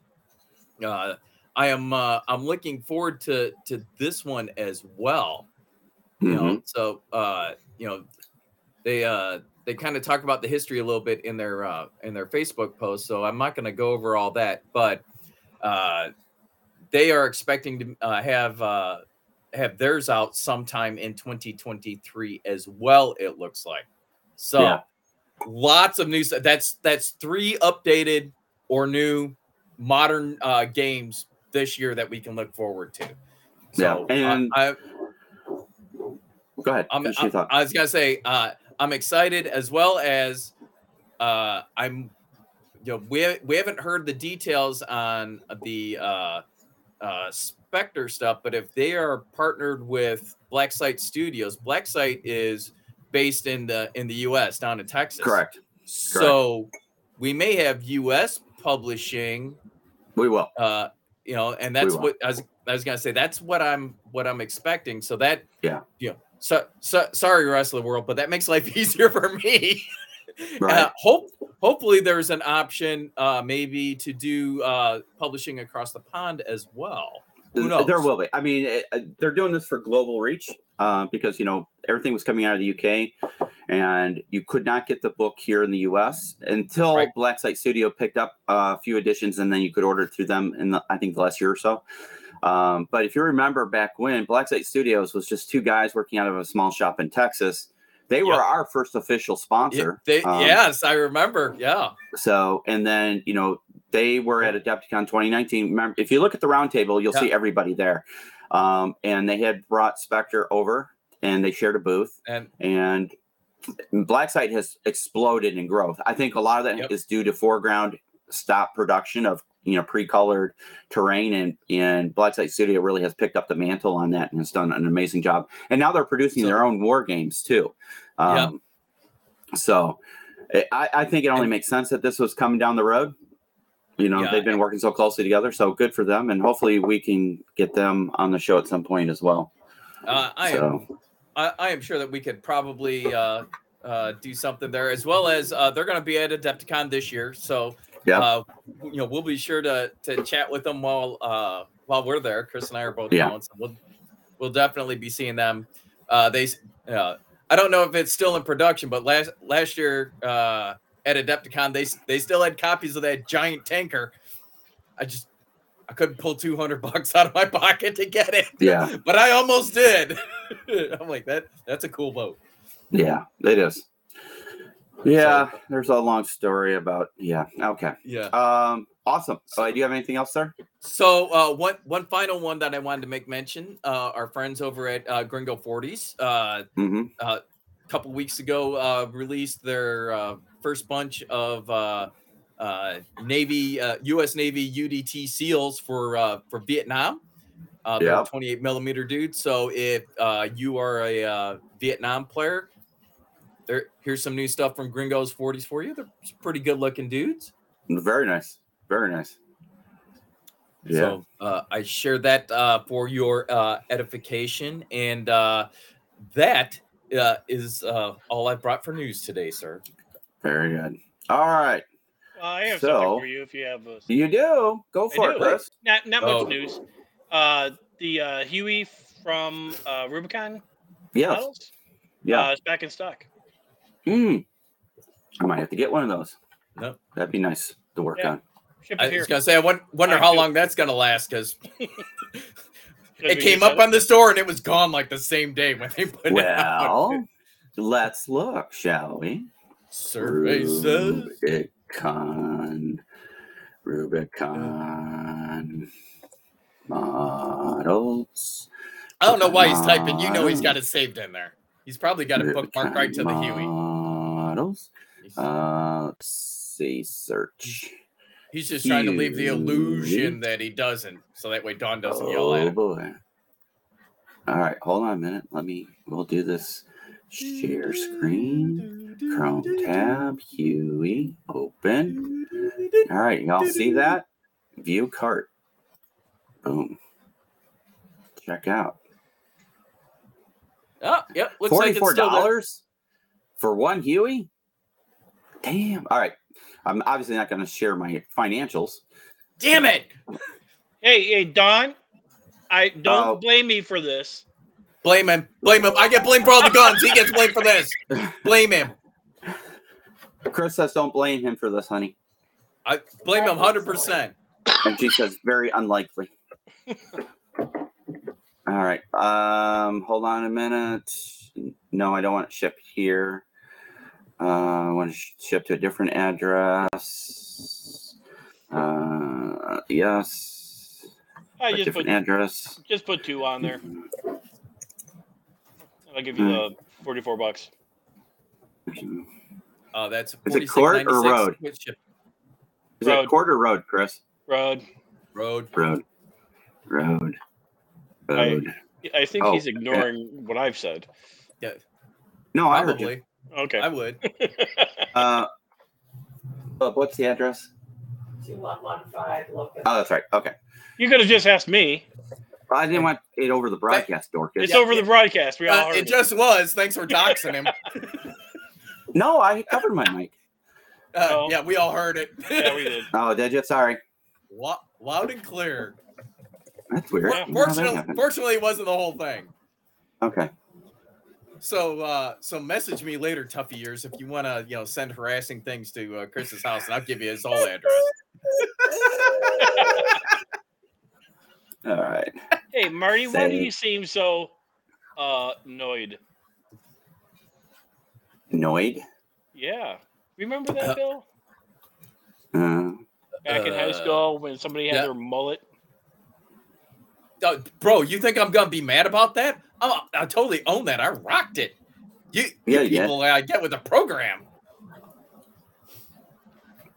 uh i am uh i'm looking forward to to this one as well you know Mhm. so uh you know they uh they kind of talk about the history a little bit in their uh in their facebook post so i'm not going to go over all that but uh they are expecting to uh, have uh have theirs out sometime in 2023 as well it looks like so Yeah. lots of new stuff that's that's three updated or new modern uh games this year that we can look forward to so Yeah, uh, and- I, Go ahead. I'm, I'm- I was gonna say uh, I'm excited as well as uh, I'm. You know, we we haven't heard the details on the uh, uh, Spectre stuff, but if they are partnered with Black Site Studios, Black Site is based in the in the U.S. down in Texas. Correct. So we may have U.S. publishing We will. uh you know and that's what I was, I was gonna say that's what i'm what i'm expecting so that Yeah. you know so, so sorry rest of the world but that makes life easier for me Right. uh, hope hopefully there's an option uh, maybe to do uh, publishing across the pond as well. Who knows? There will be. I mean, it, uh, they're doing this for global reach uh, because you know everything was coming out of the UK, and you could not get the book here in the US until Right. Black Site Studio picked up a few editions, and then you could order it through them in the I think the last year or so. Um, but if you remember back when Black Site Studios was just two guys working out of a small shop in Texas, they were Yep. our first official sponsor. they- Um, yes, I remember. Yeah. So, and then, you know, they were at Adepticon 2019. Remember, if you look at the roundtable, you'll Yeah. see everybody there. Um, and they had brought Spectre over and they shared a booth. And And Black Site has exploded in growth. I think a lot of that is Yep. due to 4Ground stop production of, you know, pre-colored terrain and and Black Site Studio really has picked up the mantle on that and has done an amazing job. And now they're producing So- their own war games too. Um, Yep. So I, I think it only makes sense that this was coming down the road. You know, Yeah. they've been working so closely together, so good for them, and hopefully we can get them on the show at some point as well. uh, I am I, I am sure that we could probably uh, uh, do something there, as well as uh, they're going to be at Adepticon this year. So, Yeah. uh, you know, we'll be sure to to chat with them while uh, while we're there. Chris and I are both Yeah. going, so we'll we'll definitely be seeing them. Uh, they, uh, I don't know if it's still in production, but last last year uh, at Adepticon, they they still had copies of that giant tanker. I just I couldn't pull two hundred bucks out of my pocket to get it yeah, but I almost did. I'm like that. That's a cool boat. yeah, it is. Yeah, there's a long story about yeah. Okay. Yeah. Um, awesome. Uh, do you have anything else, sir? So uh, one one final one that I wanted to make mention. Uh, our friends over at uh, Gringo Forties uh, Mm-hmm. a couple weeks ago uh, released their uh, first bunch of uh, uh, Navy uh, U.S. Navy UDT seals for uh, for Vietnam. Uh, they're 28 millimeter dude. So if uh, you are a uh, Vietnam player, there here's some new stuff from Gringo's 40s for you. They're pretty good looking dudes. Very nice. Very nice. Yeah. So uh, I share that uh, for your uh, edification, and uh, that uh, is uh, all I brought for news today, sir. Very good. All right. Uh, I have So- something for you if you have a You do. Go I for it, do. Chris. Not not much Oh. news. Uh, the uh, Huey from uh, Rubicon Yes. models Yeah. uh, is back in stock. Mm. I might have to get one of those. Nope. That'd be nice to work Yeah. on. I was gonna say I wonder I how do. long that's gonna last because it came up that? on the store and it was gone like the same day when they put it out. Well, let's look, shall we? Survey says Rubicon. Rubicon. Models. I don't know why he's typing. You know he's got it saved in there. He's probably got it bookmarked Rubicon right to the Huey. He's, Uh, let's see. Search. he's just trying to leave the illusion that he doesn't, so that way Dawn doesn't yell at Oh him. boy. All right, hold on a minute. Let me. We'll do this. Share screen. Chrome tab. Huey. Open. All right, y'all see that? View cart. Boom. Check out. Oh, yep. Looks like Forty-four it's still there. dollars for one Huey. Damn. All right. I'm obviously not going to share my financials. Damn it! Hey, hey, Dawn. I don't Oh. blame me for this. Blame him. Blame him. I get blamed for all the guns. He gets blamed for this. Blame him. Chris says, "Don't blame him for this, honey." I blame him hundred percent. And she says, very unlikely. All right. Um, hold on a minute. No, I don't want it shipped here. Uh, I want to ship to a different address. Uh, yes. I a just different put address. just put two on there. I'll give you the forty-four bucks. Uh, that's Is it court or road? Is Road. it court or road, Chris? Road. Road. Road. Road. Road. I think Oh, he's ignoring what I've said. Yeah, no, I heard you. Probably. Okay. I would. Uh, Bub, what's the address? 2115 Locust. Oh, that's right. Okay. you could have just asked me. I didn't want it over the broadcast, Dorcas. It's Yeah, over the broadcast. We all Uh, heard it just was. Thanks for doxing him. No, I covered my mic. Uh, Oh. Yeah, we all heard it. Yeah, we did. Oh, did you? Sorry. Lo- Loud and clear. That's weird. Yeah. How that Fortunately, happened? fortunately, it wasn't the whole thing. Okay. So, uh, so message me later, Tuffy years, if you want to, you know, send harassing things to uh, Chris's house, and I'll give you his whole address. All right. Hey, Marty, why do you seem so uh annoyed? Noid. Yeah. Remember that, Uh, Bill? Uh, Back in high uh, school when somebody had yeah. their mullet? Uh, bro, you think I'm gonna be mad about that? Oh, I totally own that. I rocked it. You, Yeah, you you did. people I get with the program.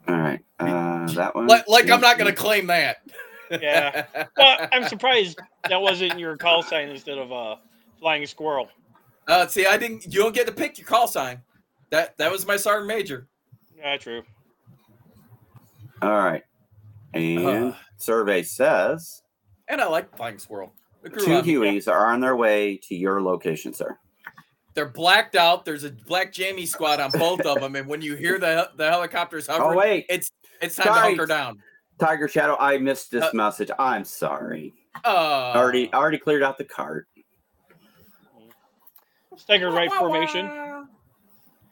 all right. Uh, that one. Like, like I'm not gonna claim that. Yeah. Well, I'm surprised that wasn't your call sign instead of uh flying squirrel. Uh, see, I didn't. You don't get to pick your call sign. That that was my sergeant major. Yeah, true. All right. And Uh. survey says And I like flying squirrel. It grew two on me. Hueys are on their way to your location, sir. They're blacked out. There's a black jammy squad on both of them, and when you hear the the helicopters hovering, Oh wait, it's it's time Sorry. to hunker down. Tiger Shadow. I missed this Uh, message. I'm sorry. Uh, already, already cleared out the cart. Staggered right formation.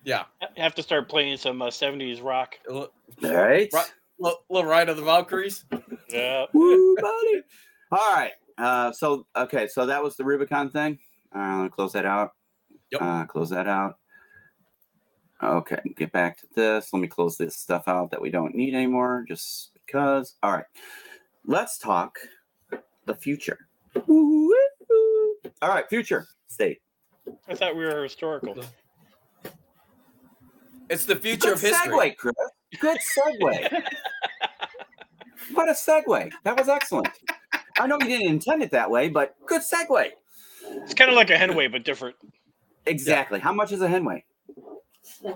Yeah, Have to start playing some uh, 70s rock. a little, All right. little, little ride of the Valkyries. Yeah. Woo, buddy. All right. Uh, so okay, so that was the Rubicon thing. Uh, let me close that out. Yep. Uh, close that out. Okay, get back to this. Let me close this stuff out that we don't need anymore, just because. All right, let's talk the future. Woo-woo. All right, future state. I thought we were historical. It's the future Good of history. segue, Chris. Good segue. what a segue. That was excellent. I know you didn't intend it that way, but good segue. It's kind of like a Henway, but different. Exactly. How much is a henway? All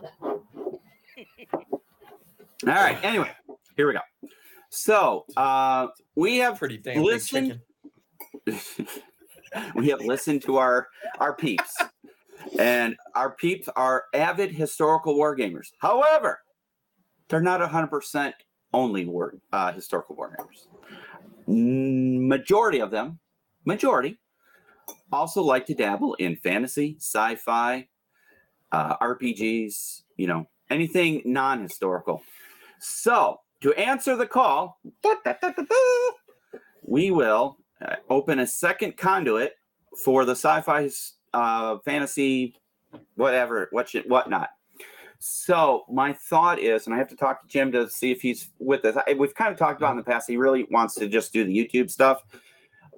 right. Anyway, here we go. So uh, we have Pretty damn Listen- big chicken. we have listened to our our peeps, and our peeps are avid historical war gamers. However, they're not hundred percent only war uh, historical war gamers. Mm, Majority of them, majority, also like to dabble in fantasy, sci-fi, uh, RPGs. You know, anything non-historical. So to answer the call, we will uh, open a second conduit for the sci-fi uh, fantasy whatever what shit whatnot so my thought is and i have to talk to jim to see if he's with us. I, we've kind of talked about in the past he really wants to just do the youtube stuff.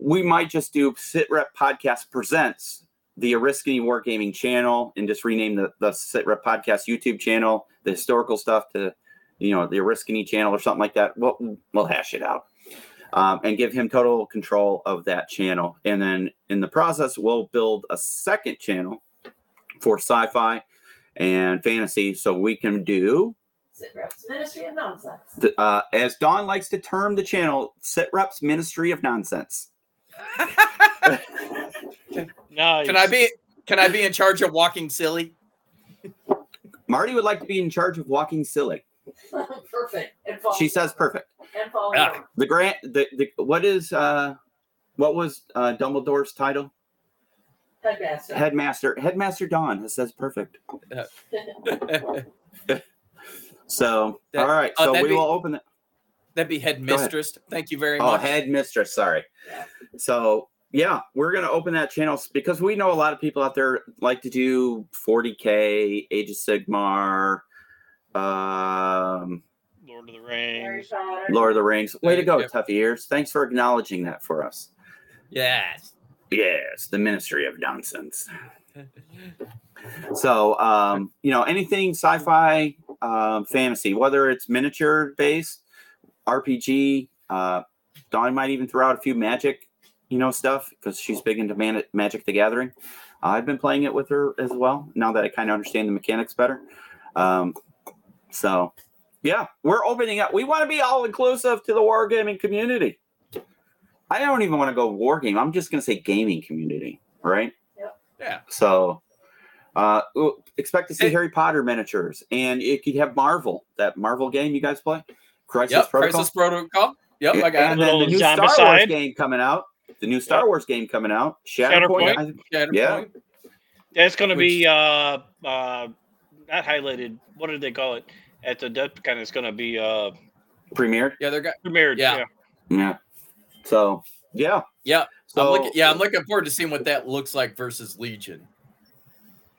We might just do sitrep podcast presents the Oriskany Wargaming channel and just rename the, the sitrep podcast youtube channel the historical stuff to you know the Oriskany channel or something like that. We'll, we'll hash it out um, and give him total control of that channel. And then in the process, we'll build a second channel for sci-fi and fantasy, so we can do, Sit reps Ministry of Nonsense. the, uh, as Dawn likes to term the channel, Sit Reps Ministry of Nonsense. Nice. Can I be? Can I be in charge of walking silly? Marty would like to be in charge of walking silly. perfect. And She says perfect. And follow Ah. The grant, the, the what is uh, what was uh, Dumbledore's title? Headmaster. Headmaster. Headmaster Dawn has says perfect. So That- all right, uh, so we be- will open it. That'd be headmistress. Thank you very Oh, much. Oh, headmistress. Sorry. So yeah, we're gonna open that channel because we know a lot of people out there like to do 40k, Age of Sigmar, um, Lord of the Rings. Lord of the Rings. Way to go, Yep. Toughy Ears. Thanks for acknowledging that for us. Yes. Yes, the Ministry of Nonsense. So, um, you know, anything sci-fi, um, fantasy, whether it's miniature based, RPG, uh, Dawn might even throw out a few magic, you know, stuff because she's big into Man- Magic the Gathering. I've been playing it with her as well now that I kind of understand the mechanics better. Um, so, yeah, we're opening up. We want to be all inclusive to the wargaming community. I don't even want to go wargame. I'm just going to say gaming community, right? Yeah. So, Uh, expect to see Hey. Harry Potter miniatures, and it could have Marvel. That Marvel game you guys play, Crisis Yep, Protocol. Crisis Protocol. Yep, I got and it. then the new Star Wars game coming out. The new Star Yep. Wars game coming out. Shatterpoint. Shatterpoint. I think- Shatterpoint. Yeah. That's going to be uh uh not highlighted. What did they call it at Adepticon? It's going to be uh premiered. Yeah, they're got. premiered. Yeah. Yeah. Yeah. So yeah. Yeah, So I'm looking. Yeah, I'm looking forward to seeing what that looks like versus Legion.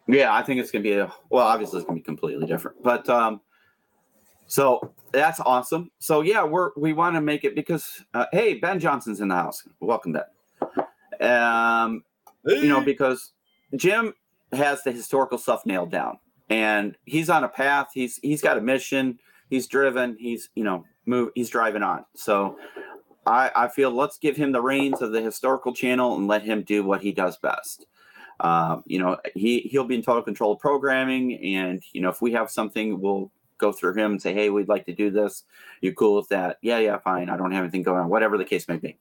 Yeah, I think it's gonna be a well, obviously it's gonna be completely different. But um so that's awesome. So yeah, we're we want to make it because uh, hey, Ben Johnson's in the house. Welcome Ben. Um you know, because Jim has the historical stuff nailed down and he's on a path, he's he's got a mission, he's driven, he's you know, move he's driving on. So I, I feel let's give him the reins of the historical channel and let him do what he does best. Um, you know, he he'll be in total control of programming, and you know, if we have something, we'll go through him and say, "Hey, we'd like to do this. You cool with that? Yeah, yeah, fine. I don't have anything going on. Whatever the case may be."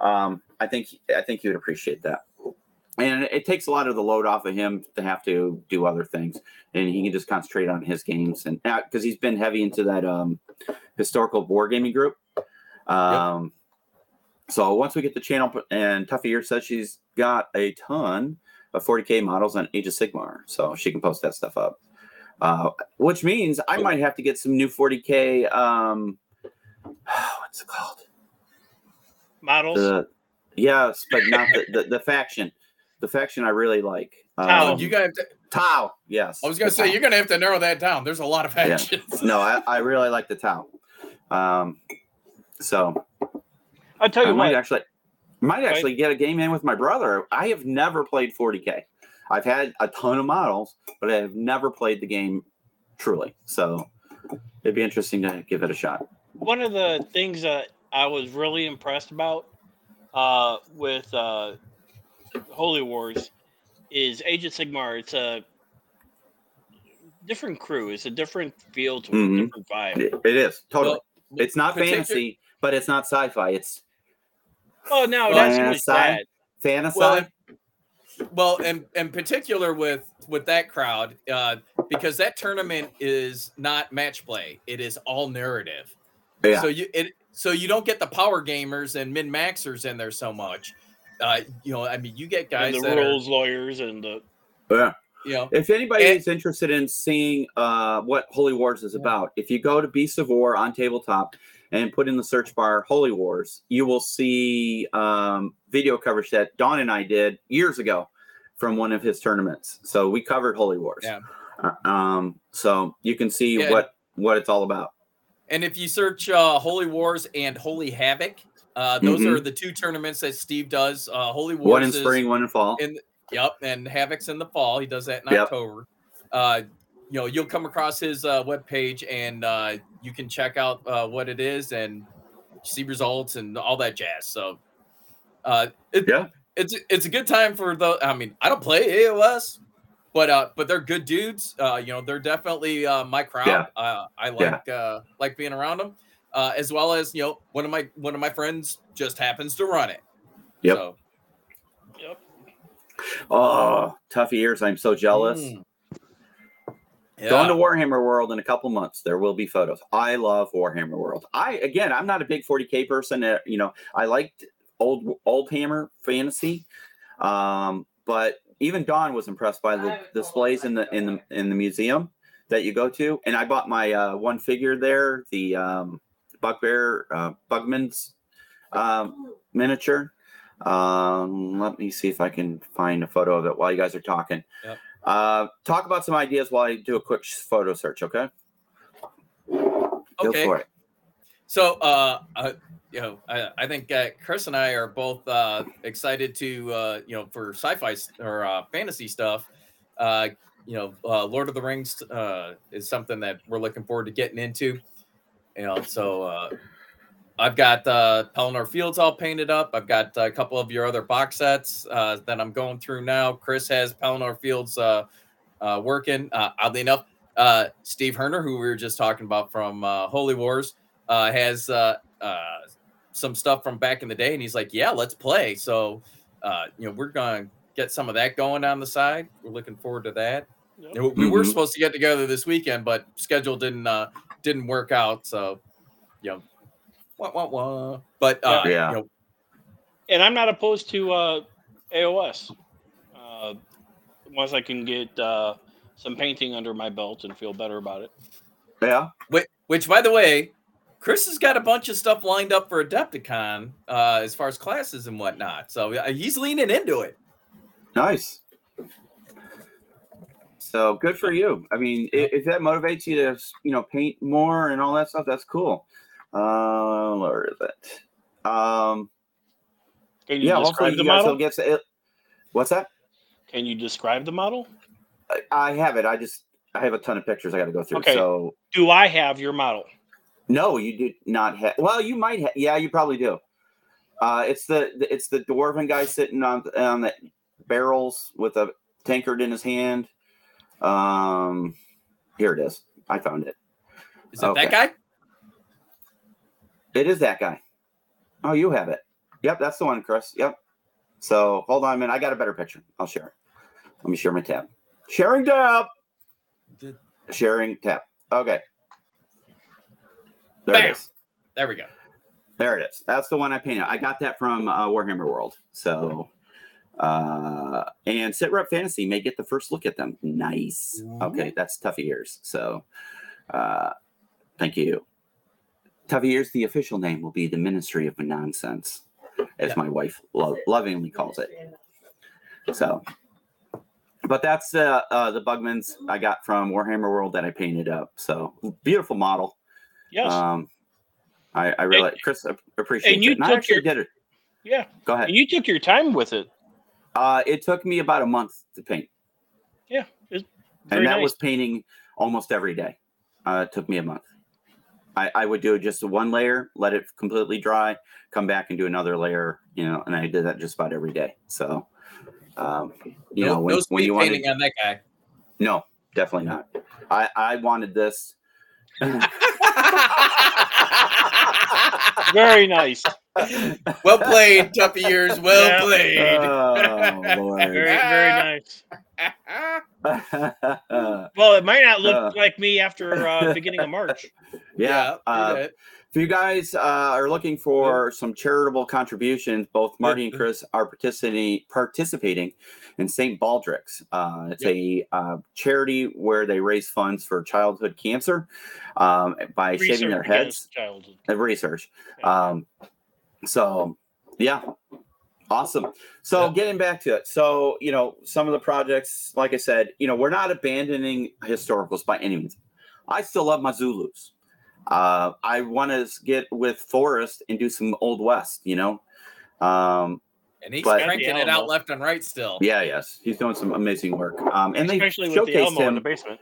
Um, I think I think you would appreciate that, and it takes a lot of the load off of him to have to do other things, and he can just concentrate on his games, and because he's been heavy into that um, historical wargaming group. Um, So once we get the channel, and Tuffy here says she's got a ton of 40k models on Age of Sigmar, so she can post that stuff up. Uh, which means I might have to get some new 40k. Um, what's it called? Models. The yes, but not the, the the faction. The faction I really like. Tau. Um, you gotta. Have to, Tau. Yes. I was gonna say Tau. you're gonna have to narrow that down. There's a lot of Yeah. No, I, I really like the Tau. Um, so I'll tell I you might actually might actually get a game in with my brother. I have never played 40k. I've had a ton of models, but I have never played the game truly. So it'd be interesting to give it a shot. one of the things that I was really impressed about uh, with uh, Holy Wars is Age of Sigmar. It's a different crew. It's a different feel to it, Mhm. a different vibe. It, it is totally. Well, it's not particular- fantasy, but it's not sci-fi. It's Oh no, Well, that's and just aside- fantasy. Well, Well, and in particular with with that crowd, uh, because that tournament is not match play; it is all narrative. yeah. So you it so you don't get the power gamers and min maxers in there so much. Uh, you know, I mean, you get guys And the that are, rules lawyers and the yeah. you know, If anybody And- is interested in seeing uh, what Holy Wars is about, if you go to Beast of War on tabletop and put in the search bar Holy Wars, you will see um, video coverage that Dawn and I did years ago from one of his tournaments. So we covered Holy Wars. Yeah. Uh, um, so you can see Yeah. what what it's all about. And if you search uh, Holy Wars and Holy Havoc, uh, those Mhm. are the two tournaments that Steve does. Uh, Holy Wars One in spring, one in fall. in yep, and Havoc's in the fall. He does that in Yep. October. Uh, you know, you'll come across his uh, webpage and uh, you can check out uh, what it is and see results and all that jazz. So, uh, it, Yeah. it's it's a good time for the. I mean, I don't play AOS, but uh, but they're good dudes. Uh, you know, they're definitely uh, my crowd. Yeah. Uh, I Yeah. like uh, like being around them. Uh, as well as you know, one of my one of my friends just happens to run it. Yep. So, yep. Oh, tough years. I'm so jealous. mm. Going to Warhammer World in a couple months. There will be photos. I love Warhammer World. I again, I'm not a big 40k person. Uh, you know, I liked old old Hammer fantasy, um, but even Dawn was impressed by the displays in the in the in the museum that you go to. And I bought my uh, one figure there, the um, Bugbear uh, Bugman's um, miniature. Um, let me see if I can find a photo of it while you guys are talking. Yep. Uh, talk about some ideas while I do a quick photo search. Okay. Go Okay. for it. So, uh, uh, you know, I, I think uh, Chris and I are both uh, excited to, uh, you know, for sci-fi or uh, fantasy stuff. Uh, you know, uh, Lord of the Rings uh, is something that we're looking forward to getting into. You know, so uh, I've got uh, Pelennor Fields all painted up. I've got a couple of your other box sets uh, that I'm going through now. Chris has Pelennor Fields uh, uh, working. Uh, oddly enough, uh, Steve Herner, who we were just talking about from uh, Holy Wars, uh, has uh, uh, some stuff from back in the day, and he's like, "Yeah, let's play." So, uh, you know, we're going to get some of that going on the side. We're looking forward to that. Yep. We were Mhm. supposed to get together this weekend, but schedule didn't uh, didn't work out. So, you know, wah, wah, wah. But uh, Yeah. you know, And I'm not opposed to uh, AOS. Uh, once I can get uh, some painting under my belt and feel better about it. Yeah. Which, which, by the way, Chris has got a bunch of stuff lined up for Adepticon uh, as far as classes and whatnot. So he's leaning into it. Nice. So good for you. I mean, if, if that motivates you to, you know, paint more and all that stuff, that's cool. Uh, where is it? Um, Can you yeah, hopefully describe the you guys will model? get. It, what's that? Can you describe the model? I, I have it. I just I have a ton of pictures I got to go through. Okay. So Do I have your model? no, you did not have. Well, you might have. Yeah, you probably do. Uh, it's the the- it's the dwarven guy sitting on on the barrels with a tankard in his hand. Um, here it is. I found it. Is it Okay. that guy? It is that guy. Oh, you have it. Yep, that's the one, Chris. Yep. So hold on a minute. I got a better picture. I'll share it. Let me share my tab. Sharing tab. Did- Sharing tab. Okay. There Bam. it is. There we go. There it is. That's the one I painted. I got that from uh, Warhammer World. So, uh, and Sit Rep Fantasy may get the first look at them. Nice. Okay, that's Toughy Ears. So, uh, thank you. Ears, the official name will be the Ministry of Nonsense, as Yeah. my wife lo- lovingly calls it. So, but that's uh, uh, the Bugmans I got from Warhammer World that I painted up. So, beautiful model. Yes. Um, I, I really, Chris, appreciate and you it. And I took actually your- did it. yeah. Go ahead. And you took your time with it. Uh, it took me about a month to paint, Yeah. And that nice. was painting almost every day. Uh, it took me a month. I, I would do just one layer, let it completely dry, come back and do another layer, you know, and I did that just about every day. So, um, you no, know, when, no when you want painting on that guy. no, definitely not. I, I wanted this. very nice. well played, Tuppy Years. Well Yeah. played. oh, Lord. Very, very nice. Yeah, Well, it might not look Uh. like me after uh, beginning of March. yeah. uh, do. If you guys uh, are looking for some charitable contributions, both Marty and Chris are participating participating in St. Baldrick's. Uh, it's a uh, charity where they raise funds for childhood cancer um, by shaving their heads. against childhood. Uh, research. Um, so, yeah, awesome. So, Yeah. getting back to it. So, you know, some of the projects, like I said, you know, we're not abandoning historicals by any means. I still love my Zulus. Uh, I want to get with Forrest and do some Old West, you know. Um, And he's but- cranking it out left and right still. yeah, yes, he's doing some amazing work. Um, and they Especially with the showcased Alamo in him. the basement.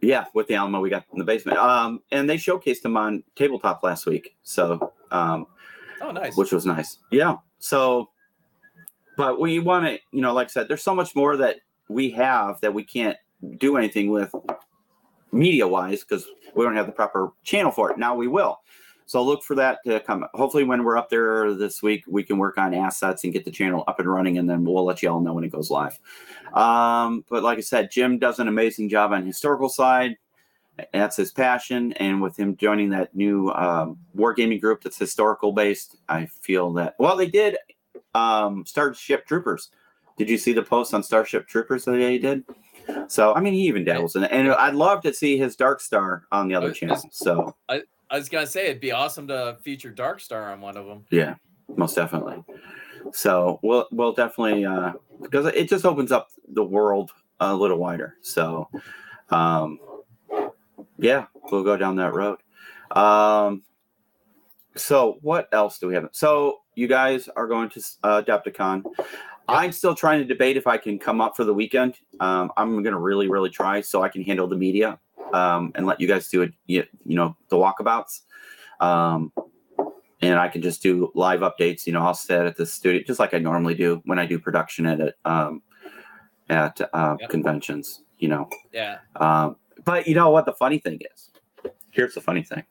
Yeah, with the Alamo we got in the basement. Um, and they showcased him on tabletop last week. So, um, Oh, nice. which was nice. Yeah. So, but we want to, you know, like I said, there's so much more that we have that we can't do anything with media wise because we don't have the proper channel for it. Now we will. So look for that to come. Hopefully, when we're up there this week, we can work on assets and get the channel up and running, and then we'll let you all know when it goes live. Um, but like I said, Jim does an amazing job on historical side. That's his passion, and with him joining that new um, wargaming group that's historical based, I feel that. Well, they did um, Starship Troopers. Did you see the post on Starship Troopers that he did? So I mean, he even dabbles in it, and I'd love to see his Dark Star on the other Oh, channel. So I was gonna say it'd be awesome to feature Dark Star on one of them. yeah, most definitely. So we'll we'll definitely uh, because it just opens up the world a little wider. So um, yeah, we'll go down that road. Um, so what else do we have? So you guys are going to uh, Adepticon. I'm still trying to debate if I can come up for the weekend. Um, I'm going to really, really try so I can handle the media um, and let you guys do it. You, you know, the walkabouts. Um, and I can just do live updates. You know, I'll sit at the studio just like I normally do when I do production at it um, at uh, Yep. conventions. You know, Yeah. um, but you know what the funny thing is? Here's the funny thing.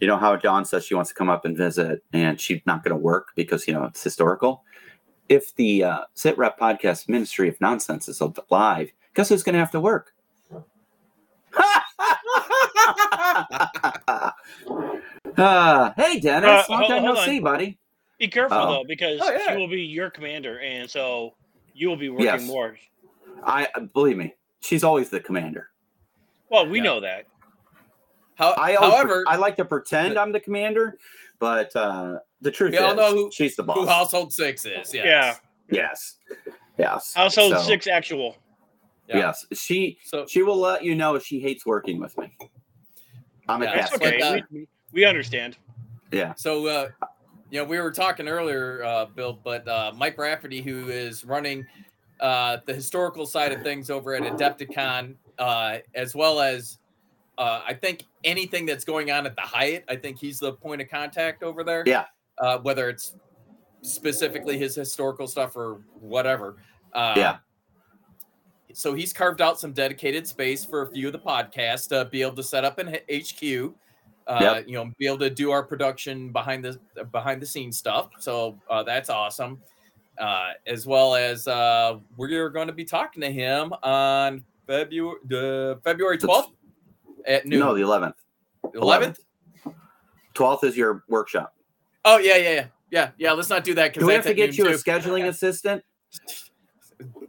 You know how Dawn says she wants to come up and visit, and she's not going to work because you know it's historical. if the uh, Sit Rep Podcast Ministry of Nonsense is live, guess who's going to have to work? uh, hey, Dennis. Uh, Long hold- time no on. see, buddy. Be careful Oh. though, because Oh, yeah. she will be your commander, and so you will be working Yes. more. I believe me, she's always the commander. Well, we Yeah. know that. How, I always, however, I like to pretend I'm the commander, but uh, the truth We all is, know who- she's the boss. who household six is. Yes. Yeah. Yes, yes. Household So, six actual. Yeah. Yes, she So she will let you know if she hates working with me. I'm a Yeah, That's cat. But, okay. uh, we, we understand. Yeah, So, uh, you know, we were talking earlier, uh, Bill, but uh, Mike Rafferty, who is running uh, the historical side of things over at Adepticon, uh, as well as uh, I think anything that's going on at the Hyatt, I think he's the point of contact over there. Yeah. Uh, whether it's specifically his historical stuff or whatever. Uh, Yeah. So he's carved out some dedicated space for a few of the podcasts to be able to set up H- HQ uh, Yep. you know, be able to do our production behind the behind the scenes stuff. So uh, that's awesome. Uh, as well as uh, we're going to be talking to him on February the February twelfth at noon. no, the 11th. eleventh. 12th is your workshop. Oh yeah, yeah, yeah, yeah, yeah. Let's not do that because Do we have to get you a scheduling assistant?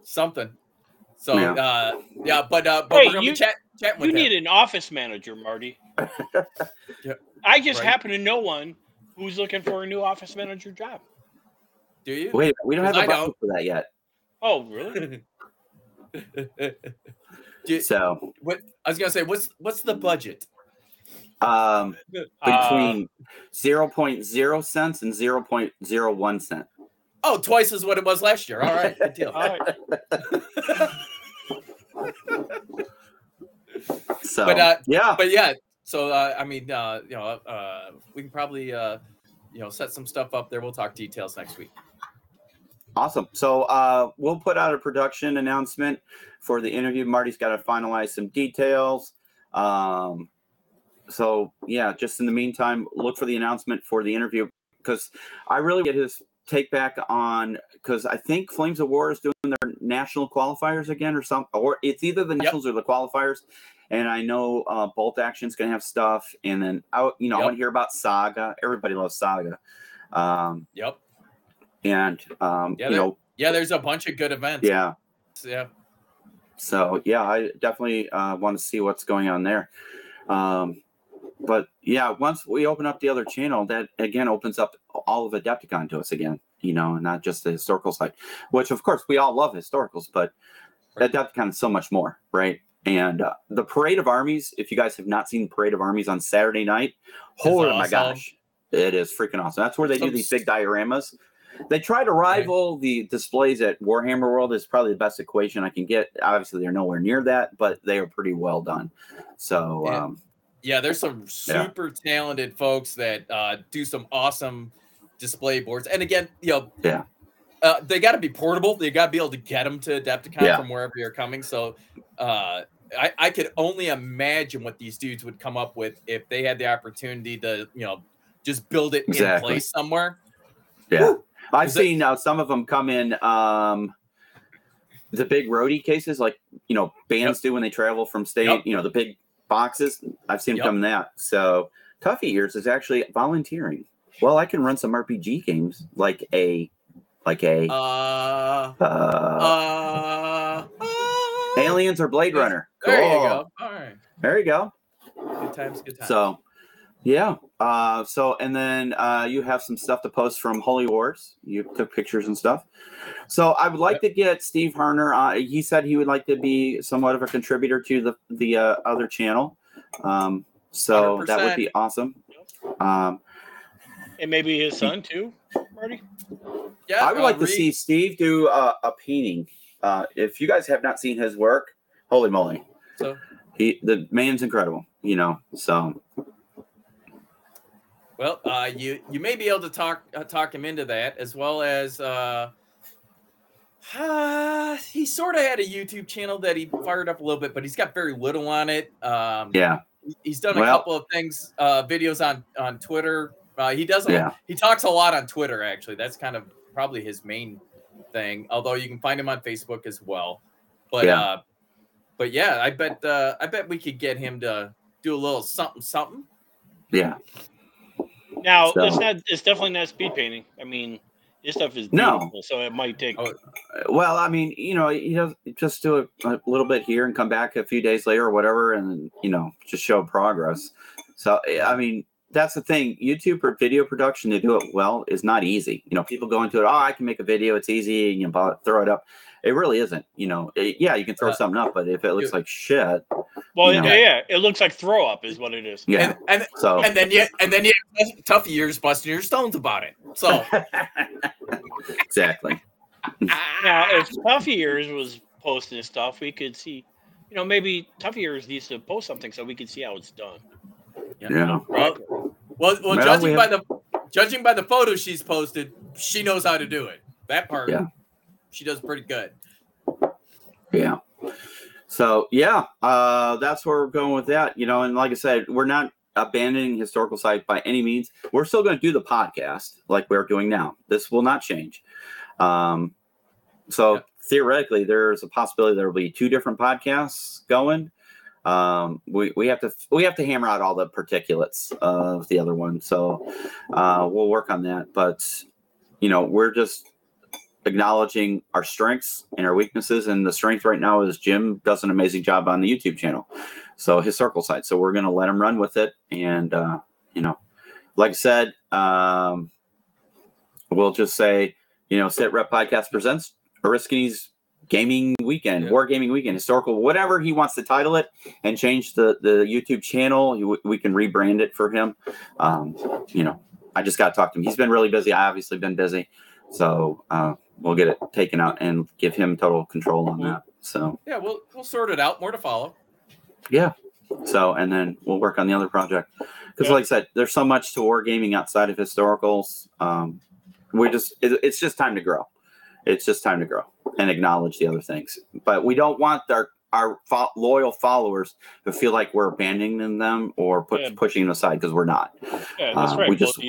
something. So Yeah. uh, yeah, but uh, but Hey, we're gonna you- be chat, chatting with You him. need an office manager, Marty. Yeah, I just right. happen to know one who's looking for a new office manager job. Do you? Wait, we don't have a budget for that yet. Oh, really? Do So, what I was gonna say, what's what's the budget? um, Uh, between 0.0 cents and 0.01 cent. Oh, twice as what it was last year. All right, good deal. all right. So, But, uh, yeah, but yeah, so uh, I mean, uh, you know, uh, we can probably uh, you know set some stuff up there. We'll talk details next week. Awesome. So uh, we'll put out a production announcement for the interview. Marty's got to finalize some details. Um, so yeah, just in the meantime, look for the announcement for the interview because I really get his take back on because I think Flames of War is doing their national qualifiers again or something, or it's either the nationals or the qualifiers. And I know uh, Bolt Action's going to have stuff, and then out, you know, I want to hear about Saga. Everybody loves Saga. Um, Yep. and um, Yeah, you there- know, Yeah, there's a bunch of good events. yeah. Yeah. So yeah, I definitely uh, want to see what's going on there. Um, but yeah, once we open up the other channel, that again opens up all of Adepticon to us again. You know, not just the historical side, which of course we all love historicals, but Adepticon is so much more, right? And uh, the Parade of Armies, if you guys have not seen Parade of Armies on Saturday night, oh my gosh, it is freaking awesome. That's where they do these big dioramas. They try to rival the displays at Warhammer World is probably the best equation I can get. Obviously, they're nowhere near that, but they are pretty well done. So, Yeah. um, Yeah, there's some Yeah. super talented folks that uh, do some awesome display boards. And again, you know, Yeah. uh, they got to be portable. They got to be able to get them to Adepticon Yeah. from wherever you're coming. So, uh, I, I could only imagine what these dudes would come up with if they had the opportunity to, you know, just build it in place somewhere. yeah, I've that- seen uh, some of them come in um, the big roadie cases, like you know bands do when they travel from state. Yep. You know the big boxes. I've seen them come in that. So, Tuffy Ears is actually volunteering. Well, I can run some RPG games like a like a Uh, uh, uh, uh, Aliens or Blade Runner. There you go. All right. There you go. Good times, good times. So, yeah. Uh, so, and then uh, you have some stuff to post from Holy Wars. You took pictures and stuff. So, I would like to get Steve Harner. Uh, he said he would like to be somewhat of a contributor to the the uh, other channel. Um, so that would be awesome. Um, And maybe his son too, Marty. yeah, I would uh, like to see Steve do uh, a painting. Uh, if you guys have not seen his work, holy moly, So, he the man's incredible. You know, so Well, uh, you you may be able to talk uh, talk him into that, as well as uh, uh, he sort of had a YouTube channel that he fired up a little bit, but he's got very little on it. Um, yeah, he's done a Well- couple of things, uh, videos on on Twitter. Uh, he doesn't. Yeah. He talks a lot on Twitter. Actually, that's kind of probably his main thing. Although you can find him on Facebook as well. But Yeah. uh, but yeah, I bet uh, I bet we could get him to do a little something something. Yeah. Now So- it's not. It's definitely not speed painting. I mean, this stuff is No. so it might take. Oh, Well, I mean, you know, you know, just do it a little bit here and come back a few days later or whatever, and you know, just show progress. So, I mean, that's the thing. YouTube or video production to do it well is not easy. You know, people go into it. Oh, I can make a video. It's easy. You know, throw it up. It really isn't. You know, it- yeah, you can throw Uh, something up, but if it looks you- like shit, well, you know. yeah, yeah, it looks like throw up is what it is. yeah. And, and So, and then you and then you have tough years busting your stones about it. So exactly. Now, if Tough Years was posting stuff, we could see. You know, maybe Tough Years needs to post something so we can see how it's done. Yeah. well, well, well Well, judging we by the judging by the photos she's posted, she knows how to do it. That part, Yeah. she does pretty good. Yeah. So yeah, uh, that's where we're going with that. You know, and like I said, we're not abandoning historical site by any means. We're still going to do the podcast like we're doing now. This will not change. Um, so Yeah. theoretically, there's a possibility there will be two different podcasts going. Um, we, we have to we have to hammer out all the particulates of the other one. So uh, we'll work on that. But you know, we're just acknowledging our strengths and our weaknesses. And the strength right now is Jim does an amazing job on the YouTube channel. So his circle side. So we're going to let him run with it. And, uh, you know, like I said, um, we'll just say, you know, Sit Rep Podcast presents Oriskany's Gaming Weekend, Yeah. War Gaming Weekend, historical, whatever he wants to title it, and change the the YouTube channel. We- We can rebrand it for him. Um, you know, I just got to talk to him. He's been really busy. I obviously been busy, so uh, we'll get it taken out and give him total control on that. So Yeah, we'll we'll sort it out. More to follow. yeah. So and then we'll work on the other project because, Yeah. like I said, there's so much to wargaming outside of historicals. Um, we just it, it's just time to grow. It's just time to grow and acknowledge the other things. But we don't want our our fo- loyal followers to feel like we're abandoning them or put, Yeah. pushing them aside because we're not. Yeah, that's Uh, right. we just-.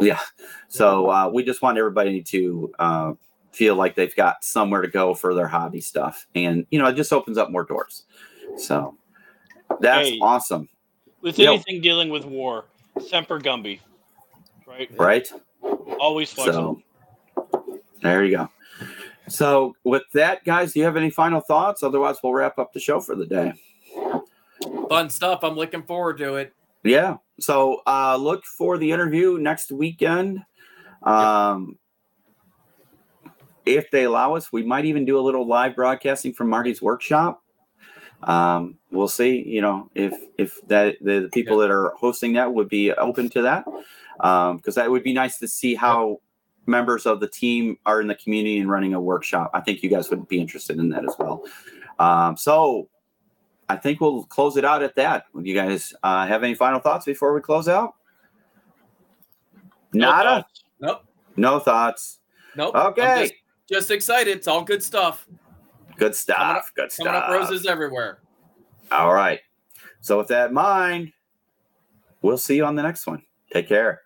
Yeah. So uh, we just want everybody to uh, feel like they've got somewhere to go for their hobby stuff, and you know, it just opens up more doors. So that's Hey. awesome, With Yep. anything dealing with war, Semper Gumby, right? right? Always flexible. So there you go. So with that, guys, do you have any final thoughts? Otherwise, we'll wrap up the show for the day. Fun stuff. I'm looking forward to it. Yeah. So uh, look for the interview next weekend. Um, if they allow us, we might even do a little live broadcasting from Marty's workshop. Um, we'll see. You know, if if that the, the people that are hosting that would be open to that, because that would be nice to see how members of the team are in the community and running a workshop. I think you guys would be interested in that as well. Um, so I think we'll close it out at that. You guys uh, have any final thoughts before we close out? No Nada. thoughts. Nope. No thoughts. Nope. Okay. just, just excited. It's all good stuff. Good stuff. Good Coming up stuff. roses everywhere. All right. So with that in mind, we'll see you on the next one. Take care.